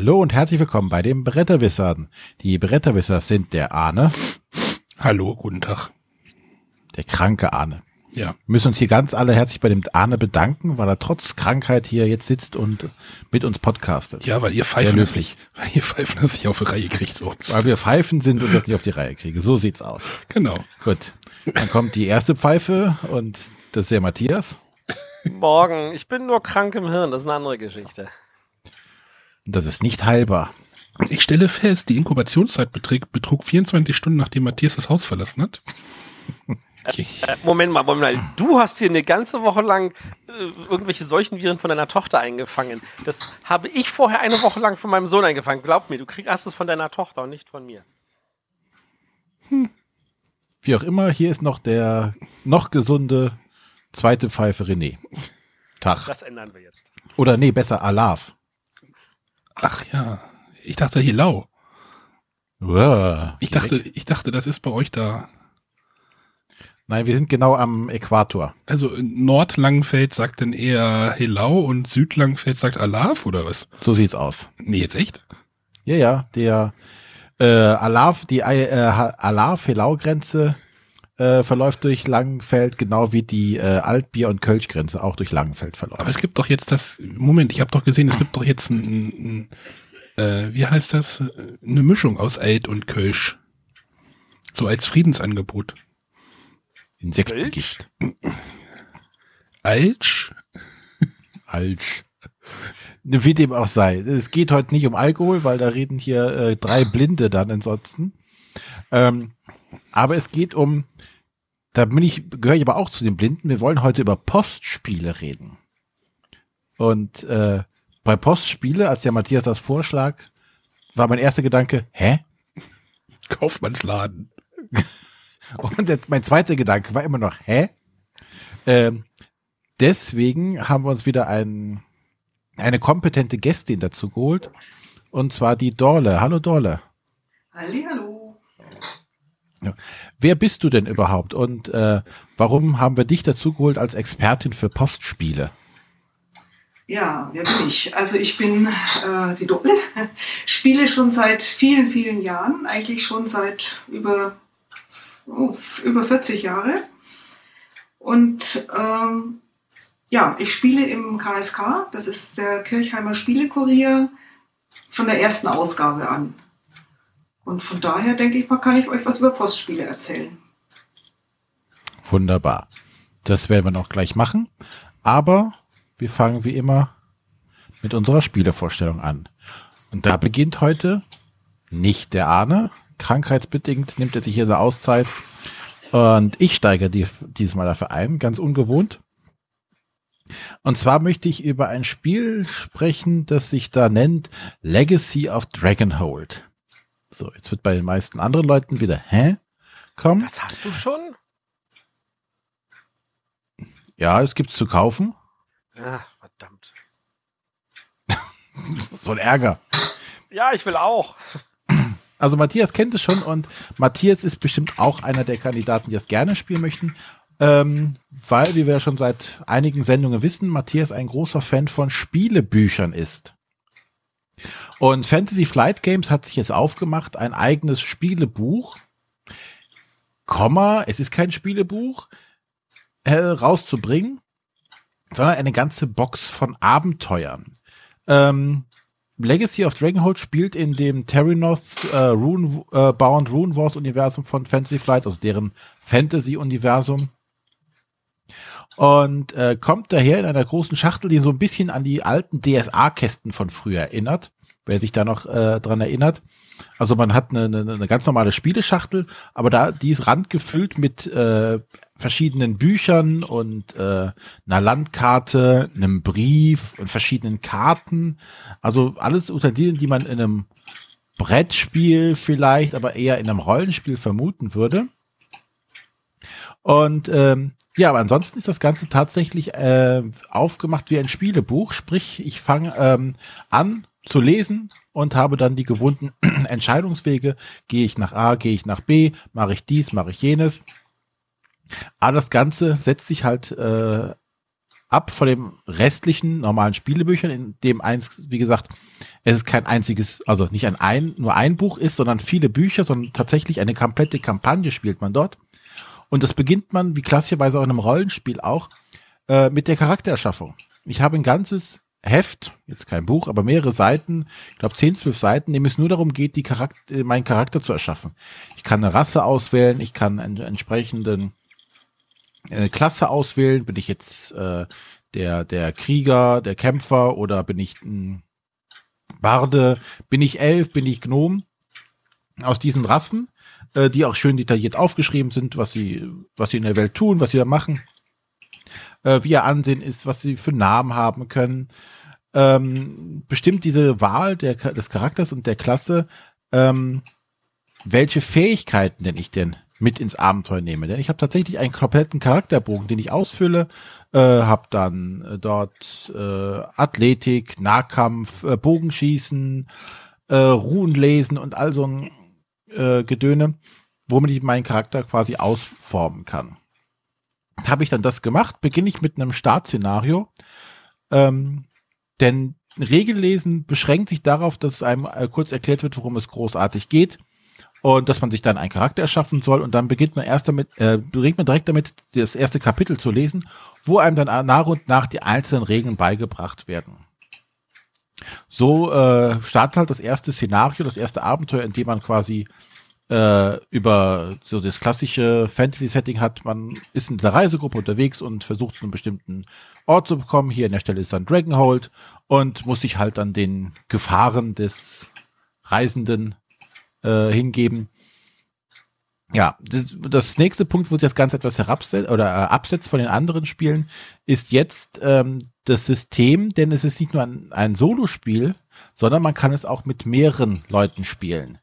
Hallo und herzlich willkommen bei den Bretterwissern. Die Bretterwisser sind der Arne. Hallo, guten Tag. Der kranke Arne. Ja. Wir müssen uns hier ganz alle herzlich bei dem Arne bedanken, weil er trotz Krankheit hier jetzt sitzt und mit uns podcastet. Ja, weil ihr Pfeifen nicht, weil ihr Pfeifen nicht auf die Reihe kriegt sonst. Weil wir Pfeifen sind und das nicht auf die Reihe kriegen. So sieht's aus. Genau. Gut. Dann kommt die erste Pfeife und das ist der Matthias. Morgen. Ich bin nur krank im Hirn. Das ist eine andere Geschichte. Das ist nicht heilbar. Ich stelle fest, die Inkubationszeit betrug, betrug 24 Stunden, nachdem Matthias das Haus verlassen hat. Okay. Äh, Moment mal, Moment mal. Du hast hier eine ganze Woche lang äh, irgendwelche Seuchenviren von deiner Tochter eingefangen. Das habe ich vorher eine Woche lang von meinem Sohn eingefangen. Glaub mir, du kriegst es von deiner Tochter und nicht von mir. Hm. Wie auch immer, hier ist noch der noch gesunde zweite Pfeife René. Tag. Das ändern wir jetzt. Oder nee, besser Alaf. Ach ja, ich dachte hier lau. Wow, ich dachte, ich dachte, das ist bei euch da. Nein, wir sind genau am Äquator. Also Nordlangenfeld sagt dann eher Helau und Südlangenfeld sagt Alaf oder was? So sieht's aus. Nee, jetzt echt? Ja, ja, der äh, Alaf, die äh, Alaf-Helau-Grenze äh, verläuft durch Langenfeld, genau wie die äh, Altbier- und Kölsch-Grenze auch durch Langenfeld verläuft. Aber es gibt doch jetzt das, Moment, ich habe doch gesehen, es gibt doch jetzt ein, ein, äh, wie heißt das, eine Mischung aus Alt und Kölsch. So als Friedensangebot. Insektengift. Alsch? Alsch. Wie dem auch sei. Es geht heute nicht um Alkohol, weil da reden hier äh, drei Blinde dann ansonsten. Ähm, aber es geht um, da bin ich, gehöre ich aber auch zu den Blinden. Wir wollen heute über Postspiele reden. Und äh, bei Postspiele, als der Matthias das vorschlag, war mein erster Gedanke, hä? Kaufmannsladen. Und der, mein zweiter Gedanke war immer noch, hä? Ähm, deswegen haben wir uns wieder ein, eine kompetente Gästin dazu geholt. Und zwar die Dorle. Hallo Dorle. Halli, hallo. Ja. Wer bist du denn überhaupt und äh, warum haben wir dich dazu geholt als Expertin für Postspiele? Ja, wer bin ich? Also ich bin äh, die Doppel, spiele schon seit vielen, vielen Jahren, eigentlich schon seit über, oh, über 40 Jahre. Und ähm, ja, ich spiele im KSK, das ist der Kirchheimer Spielekurier, von der ersten Ausgabe an. Und von daher denke ich mal, kann ich euch was über Postspiele erzählen. Wunderbar. Das werden wir noch gleich machen. Aber wir fangen wie immer mit unserer Spielevorstellung an. Und da beginnt heute nicht der Arne. Krankheitsbedingt nimmt er sich hier eine Auszeit. Und ich steige die, dieses dafür ein, ganz ungewohnt. Und zwar möchte ich über ein Spiel sprechen, das sich da nennt Legacy of Dragonhold. So, jetzt wird bei den meisten anderen Leuten wieder, hä? Komm. Das hast du schon? Ja, es gibt's zu kaufen. Ach, verdammt. so ein Ärger. Ja, ich will auch. Also Matthias kennt es schon und Matthias ist bestimmt auch einer der Kandidaten, die es gerne spielen möchten. Ähm, weil, wie wir schon seit einigen Sendungen wissen, Matthias ein großer Fan von Spielebüchern ist. Und Fantasy Flight Games hat sich jetzt aufgemacht, ein eigenes Spielebuch, Komma, es ist kein Spielebuch, äh, rauszubringen, sondern eine ganze Box von Abenteuern. Ähm, Legacy of Dragonhold spielt in dem Terrinoth äh, Rune, äh, Bound Rune Wars Universum von Fantasy Flight, also deren Fantasy Universum. Und äh, kommt daher in einer großen Schachtel, die so ein bisschen an die alten DSA-Kästen von früher erinnert, wer sich da noch äh, dran erinnert. Also man hat eine, eine, eine ganz normale Spieleschachtel, aber da die ist randgefüllt mit äh, verschiedenen Büchern und äh, einer Landkarte, einem Brief und verschiedenen Karten. Also alles unter denen, die man in einem Brettspiel vielleicht, aber eher in einem Rollenspiel vermuten würde. Und ähm, ja, aber ansonsten ist das Ganze tatsächlich äh, aufgemacht wie ein Spielebuch. Sprich, ich fange ähm, an zu lesen und habe dann die gewohnten Entscheidungswege. Gehe ich nach A, gehe ich nach B, mache ich dies, mache ich jenes. Aber das Ganze setzt sich halt äh, ab von den restlichen normalen Spielebüchern, in dem eins, wie gesagt, es ist kein einziges, also nicht ein, ein nur ein Buch ist, sondern viele Bücher, sondern tatsächlich eine komplette Kampagne spielt man dort. Und das beginnt man, wie klassischerweise auch in einem Rollenspiel auch, äh, mit der Charaktererschaffung. Ich habe ein ganzes Heft, jetzt kein Buch, aber mehrere Seiten, ich glaube 10, 12 Seiten, in dem es nur darum geht, die Charakter, meinen Charakter zu erschaffen. Ich kann eine Rasse auswählen, ich kann einen entsprechenden äh, Klasse auswählen. Bin ich jetzt äh, der, der Krieger, der Kämpfer oder bin ich ein Barde? Bin ich Elf? Bin ich Gnom? Aus diesen Rassen, äh, die auch schön detailliert aufgeschrieben sind, was sie, was sie in der Welt tun, was sie da machen, äh, wie ihr Ansehen ist, was sie für Namen haben können. Ähm, bestimmt diese Wahl der, des Charakters und der Klasse, ähm, welche Fähigkeiten denn ich denn mit ins Abenteuer nehme. Denn ich habe tatsächlich einen kompletten Charakterbogen, den ich ausfülle, äh, habe dann äh, dort äh, Athletik, Nahkampf, äh, Bogenschießen, äh, Ruhenlesen und all so ein äh, Gedöne, womit ich meinen Charakter quasi ausformen kann. Habe ich dann das gemacht, beginne ich mit einem Startszenario, ähm, denn Regellesen beschränkt sich darauf, dass einem äh, kurz erklärt wird, worum es großartig geht und dass man sich dann einen Charakter erschaffen soll und dann beginnt man erst damit, äh, beginnt man direkt damit, das erste Kapitel zu lesen, wo einem dann nach und nach die einzelnen Regeln beigebracht werden. So äh, startet halt das erste Szenario, das erste Abenteuer, in dem man quasi äh, über so das klassische Fantasy-Setting hat. Man ist in der Reisegruppe unterwegs und versucht zu einem bestimmten Ort zu bekommen. Hier in der Stelle ist dann Dragonhold und muss sich halt dann den Gefahren des Reisenden äh, hingeben. Ja, das, das nächste Punkt, wo sich das Ganze etwas herabsetzt oder äh, absetzt von den anderen Spielen, ist jetzt ähm, das System, denn es ist nicht nur ein, ein Solospiel, sondern man kann es auch mit mehreren Leuten spielen.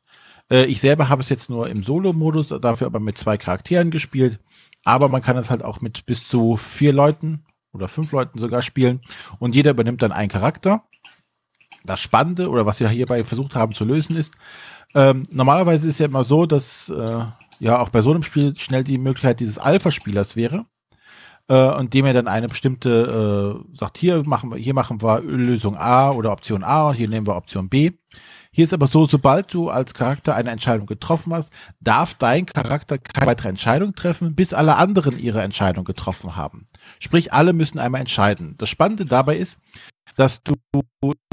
Äh, ich selber habe es jetzt nur im Solo-Modus, dafür aber mit zwei Charakteren gespielt, aber man kann es halt auch mit bis zu vier Leuten oder fünf Leuten sogar spielen und jeder übernimmt dann einen Charakter. Das Spannende oder was wir hierbei versucht haben zu lösen ist, ähm, normalerweise ist ja immer so, dass äh, ja auch bei so einem Spiel schnell die Möglichkeit dieses Alpha-Spielers wäre, äh, und dem er dann eine bestimmte äh, sagt, hier machen wir, hier machen wir Lösung A oder Option A und hier nehmen wir Option B. Hier ist aber so, sobald du als Charakter eine Entscheidung getroffen hast, darf dein Charakter keine weitere Entscheidung treffen, bis alle anderen ihre Entscheidung getroffen haben. Sprich, alle müssen einmal entscheiden. Das Spannende dabei ist, dass du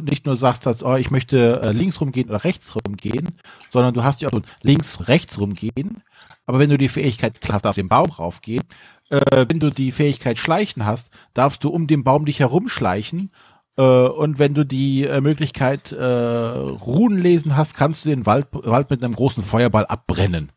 nicht nur sagst, dass, oh, ich möchte äh, links rumgehen oder rechts rumgehen, sondern du hast ja auch so links, rechts rumgehen. Aber wenn du die Fähigkeit hast, auf den Baum raufgehen, äh, wenn du die Fähigkeit schleichen hast, darfst du um den Baum dich herumschleichen. Äh, und wenn du die äh, Möglichkeit äh, Runen lesen hast, kannst du den Wald, Wald mit einem großen Feuerball abbrennen.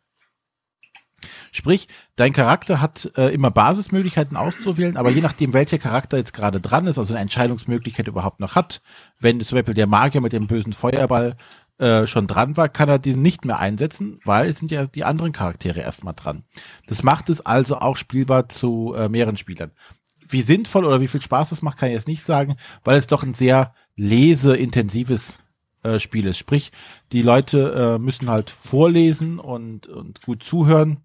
Sprich, dein Charakter hat äh, immer Basismöglichkeiten auszuwählen, aber je nachdem, welcher Charakter jetzt gerade dran ist, also eine Entscheidungsmöglichkeit überhaupt noch hat, wenn zum Beispiel der Magier mit dem bösen Feuerball äh, schon dran war, kann er diesen nicht mehr einsetzen, weil es sind ja die anderen Charaktere erstmal dran. Das macht es also auch spielbar zu äh, mehreren Spielern. Wie sinnvoll oder wie viel Spaß das macht, kann ich jetzt nicht sagen, weil es doch ein sehr leseintensives äh, Spiel ist. Sprich, die Leute äh, müssen halt vorlesen und, und gut zuhören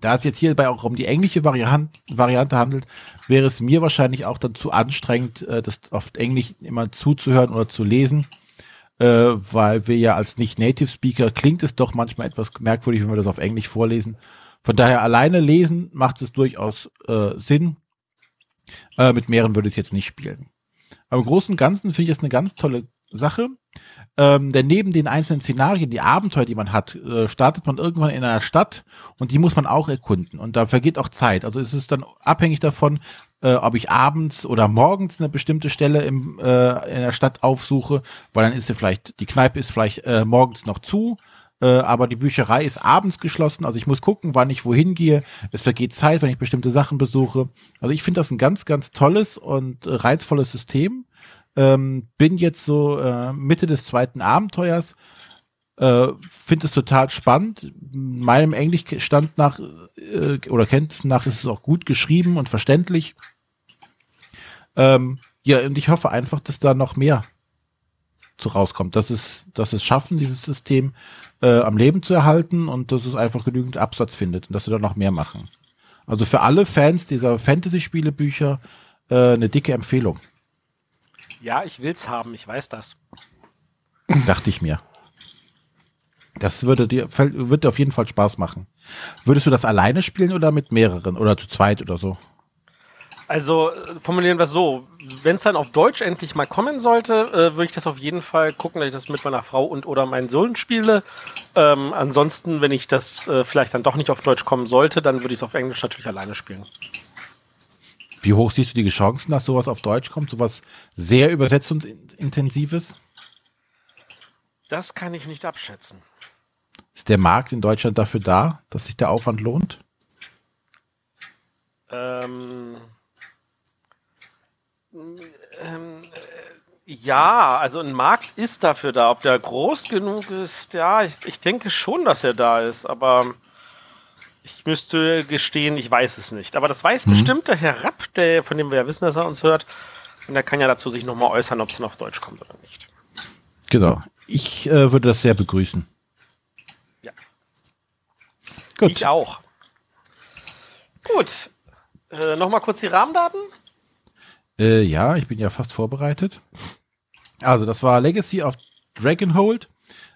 da es jetzt hierbei auch um die englische Variante, handelt, wäre es mir wahrscheinlich auch dann zu anstrengend, äh, das auf Englisch immer zuzuhören oder zu lesen, äh, weil wir ja als Nicht-Native-Speaker klingt es doch manchmal etwas merkwürdig, wenn wir das auf Englisch vorlesen. Von daher alleine lesen macht es durchaus äh, Sinn. Mit mehreren würde ich es jetzt nicht spielen. Aber im Großen und Ganzen finde ich es eine ganz tolle Sache. Ähm, denn neben den einzelnen Szenarien, die Abenteuer, die man hat, äh, startet man irgendwann in einer Stadt und die muss man auch erkunden. Und da vergeht auch Zeit. Also es ist dann abhängig davon, äh, ob ich abends oder morgens eine bestimmte Stelle im, äh, in der Stadt aufsuche, weil dann ist sie vielleicht, die Kneipe ist vielleicht äh, morgens noch zu, äh, aber die Bücherei ist abends geschlossen. Also ich muss gucken, wann ich wohin gehe. Es vergeht Zeit, wenn ich bestimmte Sachen besuche. Also ich finde das ein ganz, ganz tolles und äh, reizvolles System. Ähm, bin jetzt so äh, Mitte des zweiten Abenteuers. Äh, Finde es total spannend. Meinem Englischstand nach äh, oder Kenntnissen nach ist es auch gut geschrieben und verständlich. Ähm, ja, und ich hoffe einfach, dass da noch mehr zu rauskommt, dass es, dass es schaffen, dieses System äh, am Leben zu erhalten und dass es einfach genügend Absatz findet und dass sie da noch mehr machen. Also für alle Fans dieser Fantasy-Spielebücher äh, eine dicke Empfehlung. Ja, ich will's haben, ich weiß das. Dachte ich mir. Das würde dir, wird dir auf jeden Fall Spaß machen. Würdest du das alleine spielen oder mit mehreren oder zu zweit oder so? Also äh, formulieren wir es so, wenn es dann auf Deutsch endlich mal kommen sollte, äh, würde ich das auf jeden Fall gucken, dass ich das mit meiner Frau und oder meinen Sohn spiele. Ähm, ansonsten, wenn ich das äh, vielleicht dann doch nicht auf Deutsch kommen sollte, dann würde ich es auf Englisch natürlich alleine spielen. Wie hoch siehst du die Chancen, dass sowas auf Deutsch kommt, sowas sehr übersetzungsintensives? Das kann ich nicht abschätzen. Ist der Markt in Deutschland dafür da, dass sich der Aufwand lohnt? Ähm, ähm, äh, ja, also ein Markt ist dafür da. Ob der groß genug ist, ja, ich, ich denke schon, dass er da ist, aber ich müsste gestehen, ich weiß es nicht. Aber das weiß mhm. bestimmt der Herr Rapp, der, von dem wir ja wissen, dass er uns hört. Und er kann ja dazu sich nochmal äußern, ob es dann auf Deutsch kommt oder nicht. Genau. Ich äh, würde das sehr begrüßen. Ja. Gut. Ich auch. Gut. Äh, nochmal kurz die Rahmendaten. Äh, ja, ich bin ja fast vorbereitet. Also, das war Legacy of Dragonhold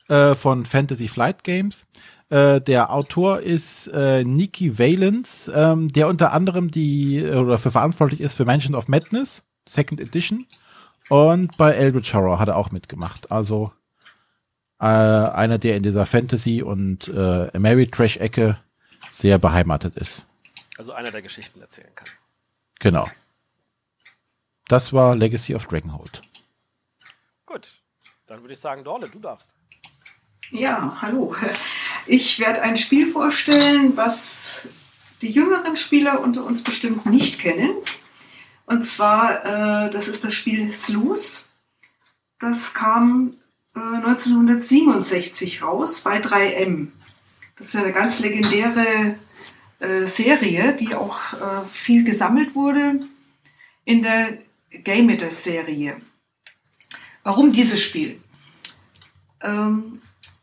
äh, von Fantasy Flight Games. Äh, der Autor ist äh, Nikki Valens, ähm, der unter anderem die oder für verantwortlich ist für Mansion of Madness, Second Edition. Und bei Eldritch Horror hat er auch mitgemacht. Also äh, einer, der in dieser Fantasy und äh, Mary Trash Ecke sehr beheimatet ist. Also einer, der Geschichten erzählen kann. Genau. Das war Legacy of Dragonhold. Gut, dann würde ich sagen, Dorle, du darfst. Ja, hallo. Ich werde ein Spiel vorstellen, was die jüngeren Spieler unter uns bestimmt nicht kennen. Und zwar, äh, das ist das Spiel Sluice. Das kam äh, 1967 raus bei 3M. Das ist eine ganz legendäre äh, Serie, die auch äh, viel gesammelt wurde in der Game Serie. Warum dieses Spiel? Ähm,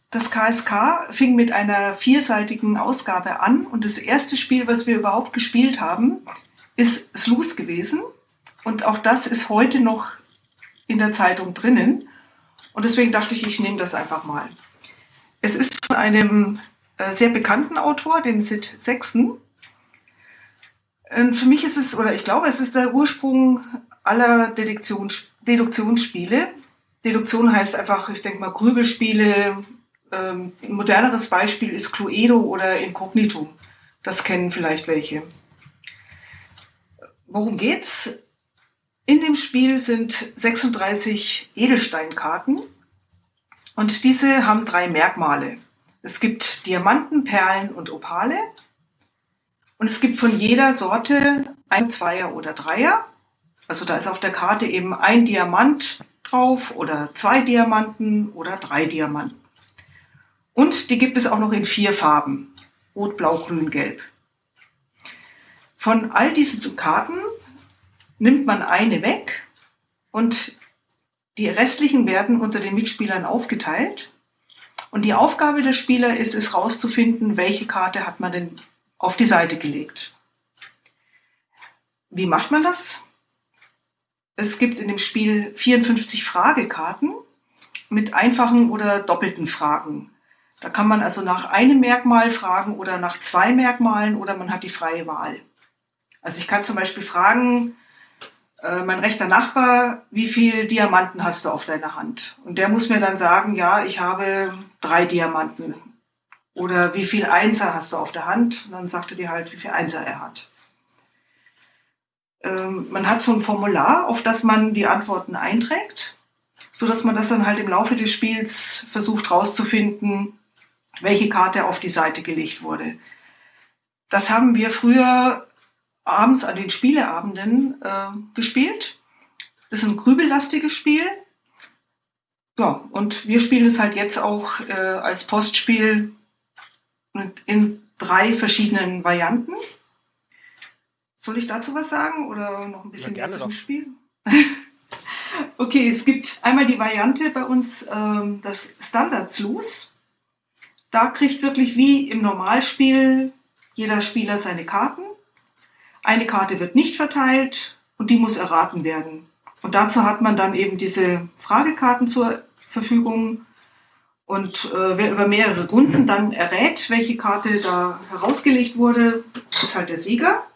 das KSK fing mit einer vierseitigen Ausgabe an und das erste Spiel, was wir überhaupt gespielt haben, ist Sluice gewesen. Und auch das ist heute noch in der Zeitung drinnen. Und deswegen dachte ich, ich nehme das einfach mal. Es ist von einem äh, sehr bekannten Autor, dem Sid Sexton. Und für mich ist es, oder ich glaube, es ist der Ursprung aller Deduktions Deduktionsspiele. Deduktion heißt einfach, ich denke mal, Grübelspiele. Ähm, ein moderneres Beispiel ist Cluedo oder Incognito. Das kennen vielleicht welche. Worum geht's? In dem Spiel sind 36 Edelsteinkarten und diese haben drei Merkmale. Es gibt Diamanten, Perlen und Opale. Und es gibt von jeder Sorte ein Zweier oder Dreier. Also da ist auf der Karte eben ein Diamant drauf oder zwei Diamanten oder drei Diamanten. Und die gibt es auch noch in vier Farben. Rot, Blau, Grün, Gelb. Von all diesen Karten nimmt man eine weg und die restlichen werden unter den Mitspielern aufgeteilt. Und die Aufgabe der Spieler ist es herauszufinden, welche Karte hat man denn auf die Seite gelegt. Wie macht man das? Es gibt in dem Spiel 54 Fragekarten mit einfachen oder doppelten Fragen. Da kann man also nach einem Merkmal fragen oder nach zwei Merkmalen oder man hat die freie Wahl. Also ich kann zum Beispiel fragen, äh, mein rechter Nachbar, wie viele Diamanten hast du auf deiner Hand? Und der muss mir dann sagen, ja, ich habe drei Diamanten. Oder wie viel Einser hast du auf der Hand? Und dann sagt er dir halt, wie viel Einser er hat. Ähm, man hat so ein Formular, auf das man die Antworten einträgt, so dass man das dann halt im Laufe des Spiels versucht herauszufinden, welche Karte auf die Seite gelegt wurde. Das haben wir früher abends an den Spieleabenden äh, gespielt. Das ist ein grübellastiges Spiel. Ja, und wir spielen es halt jetzt auch äh, als Postspiel in drei verschiedenen Varianten. Soll ich dazu was sagen oder noch ein bisschen ja, mehr zum Spiel? okay, es gibt einmal die Variante bei uns, ähm, das Standard-Sluice. Da kriegt wirklich wie im Normalspiel jeder Spieler seine Karten. Eine Karte wird nicht verteilt, und die muss erraten werden. Und dazu hat man dann eben diese Fragekarten zur Verfügung. Und äh, wer über mehrere Runden dann errät, welche Karte da herausgelegt wurde, ist halt der Sieger.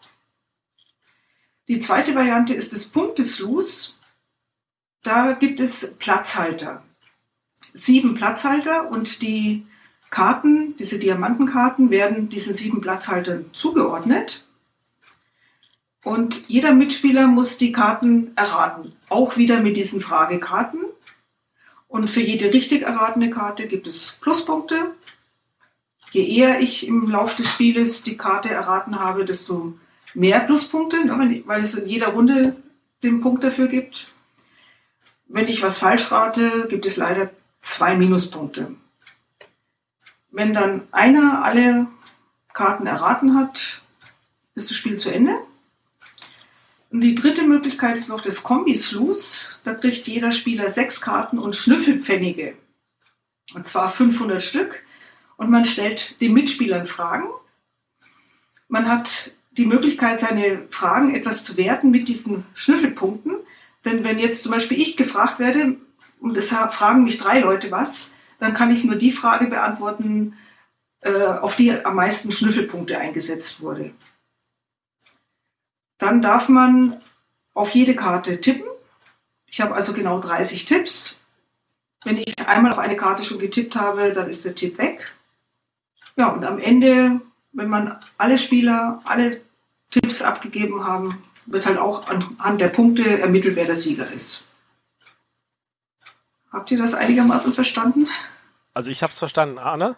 Die zweite Variante ist das Punkteslus. Da gibt es Platzhalter. Sieben Platzhalter und die Karten, diese Diamantenkarten, werden diesen sieben Platzhaltern zugeordnet. Und jeder Mitspieler muss die Karten erraten. Auch wieder mit diesen Fragekarten. Und für jede richtig erratene Karte gibt es Pluspunkte. Je eher ich im Laufe des Spieles die Karte erraten habe, desto mehr Pluspunkte, ne, weil es in jeder Runde den Punkt dafür gibt. Wenn ich was falsch rate, gibt es leider zwei Minuspunkte. Wenn dann einer alle Karten erraten hat, ist das Spiel zu Ende. Und die dritte Möglichkeit ist noch das Kombi-Slus. Da kriegt jeder Spieler sechs Karten und Schnüffelpfennige. Und zwar 500 Stück. Und man stellt den Mitspielern Fragen. Man hat die Möglichkeit, seine Fragen etwas zu werten mit diesen Schnüffelpunkten. Denn wenn jetzt zum Beispiel ich gefragt werde, und es fragen mich drei Leute was, dann kann ich nur die Frage beantworten, äh, auf die am meisten Schnüffelpunkte eingesetzt wurde. Dann darf man auf jede Karte tippen. Ich habe also genau 30 Tipps. Wenn ich einmal auf eine Karte schon getippt habe, dann ist der Tipp weg. Ja, und am Ende, wenn man alle Spieler alle Tipps abgegeben haben, wird halt auch anhand der Punkte ermittelt, wer der Sieger ist. Habt ihr das einigermaßen verstanden? Also ich habe es verstanden. Arne?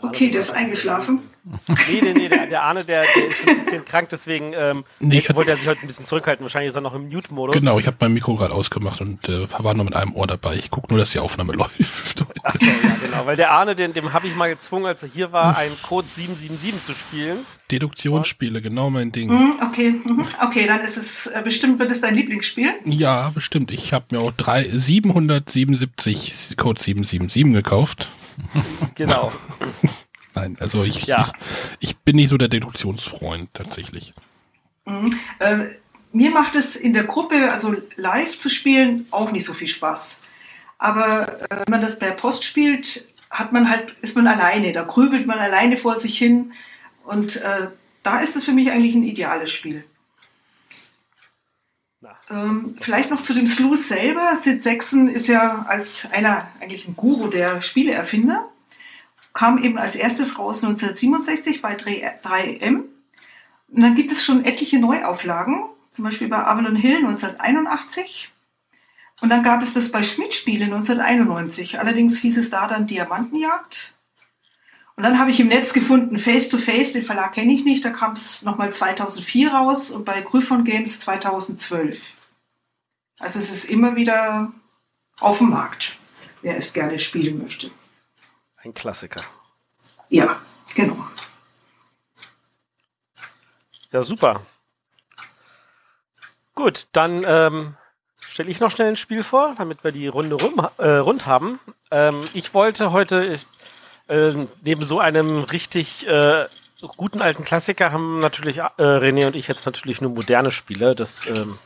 Okay, der ist eingeschlafen. Nee, nee, nee, der, der Arne, der, der, ist ein bisschen krank, deswegen ähm, nee, wollte er sich heute ein bisschen zurückhalten. Wahrscheinlich ist er noch im Mute-Modus. Genau, ich habe mein Mikro gerade ausgemacht und äh, war nur mit einem Ohr dabei. Ich gucke nur, dass die Aufnahme läuft. Achso, ja, genau. Weil der Arne, den, dem habe ich mal gezwungen, als er hier war, einen Code 777 zu spielen. Deduktionsspiele, genau mein Ding. Mm, okay, mhm. okay, dann ist es äh, bestimmt, wird es dein Lieblingsspiel? Ja, bestimmt. Ich habe mir auch drei, 777 Code 777 gekauft. Genau. Nein, also ich, ja. ich, ich, bin nicht so der Deduktionsfreund tatsächlich. Mhm. Äh, mir macht es in der Gruppe, also live zu spielen, auch nicht so viel Spaß. Aber äh, wenn man das per Post spielt, hat man halt, ist man alleine, da grübelt man alleine vor sich hin. Und äh, da ist es für mich eigentlich ein ideales Spiel. Ähm, vielleicht noch zu dem Sluice selber. Sid Sexton ist ja als einer, eigentlich ein Guru der Spieleerfinder. Kam eben als erstes raus 1967 bei 3M. Und dann gibt es schon etliche Neuauflagen, zum Beispiel bei Avalon Hill 1981. Und dann gab es das bei Schmidt Spiele 1991. Allerdings hieß es da dann Diamantenjagd. Und dann habe ich im Netz gefunden Face to Face, den Verlag kenne ich nicht, da kam es nochmal 2004 raus und bei Gryphon Games 2012. Also es ist immer wieder auf dem Markt, wer es gerne spielen möchte. Ein Klassiker. Ja, genau. Ja, super. Gut, dann ähm, stelle ich noch schnell ein Spiel vor, damit wir die Runde rum, äh, rund haben. Ähm, ich wollte heute äh, neben so einem richtig äh, guten alten Klassiker haben natürlich äh, René und ich jetzt natürlich nur moderne Spiele. Das ähm,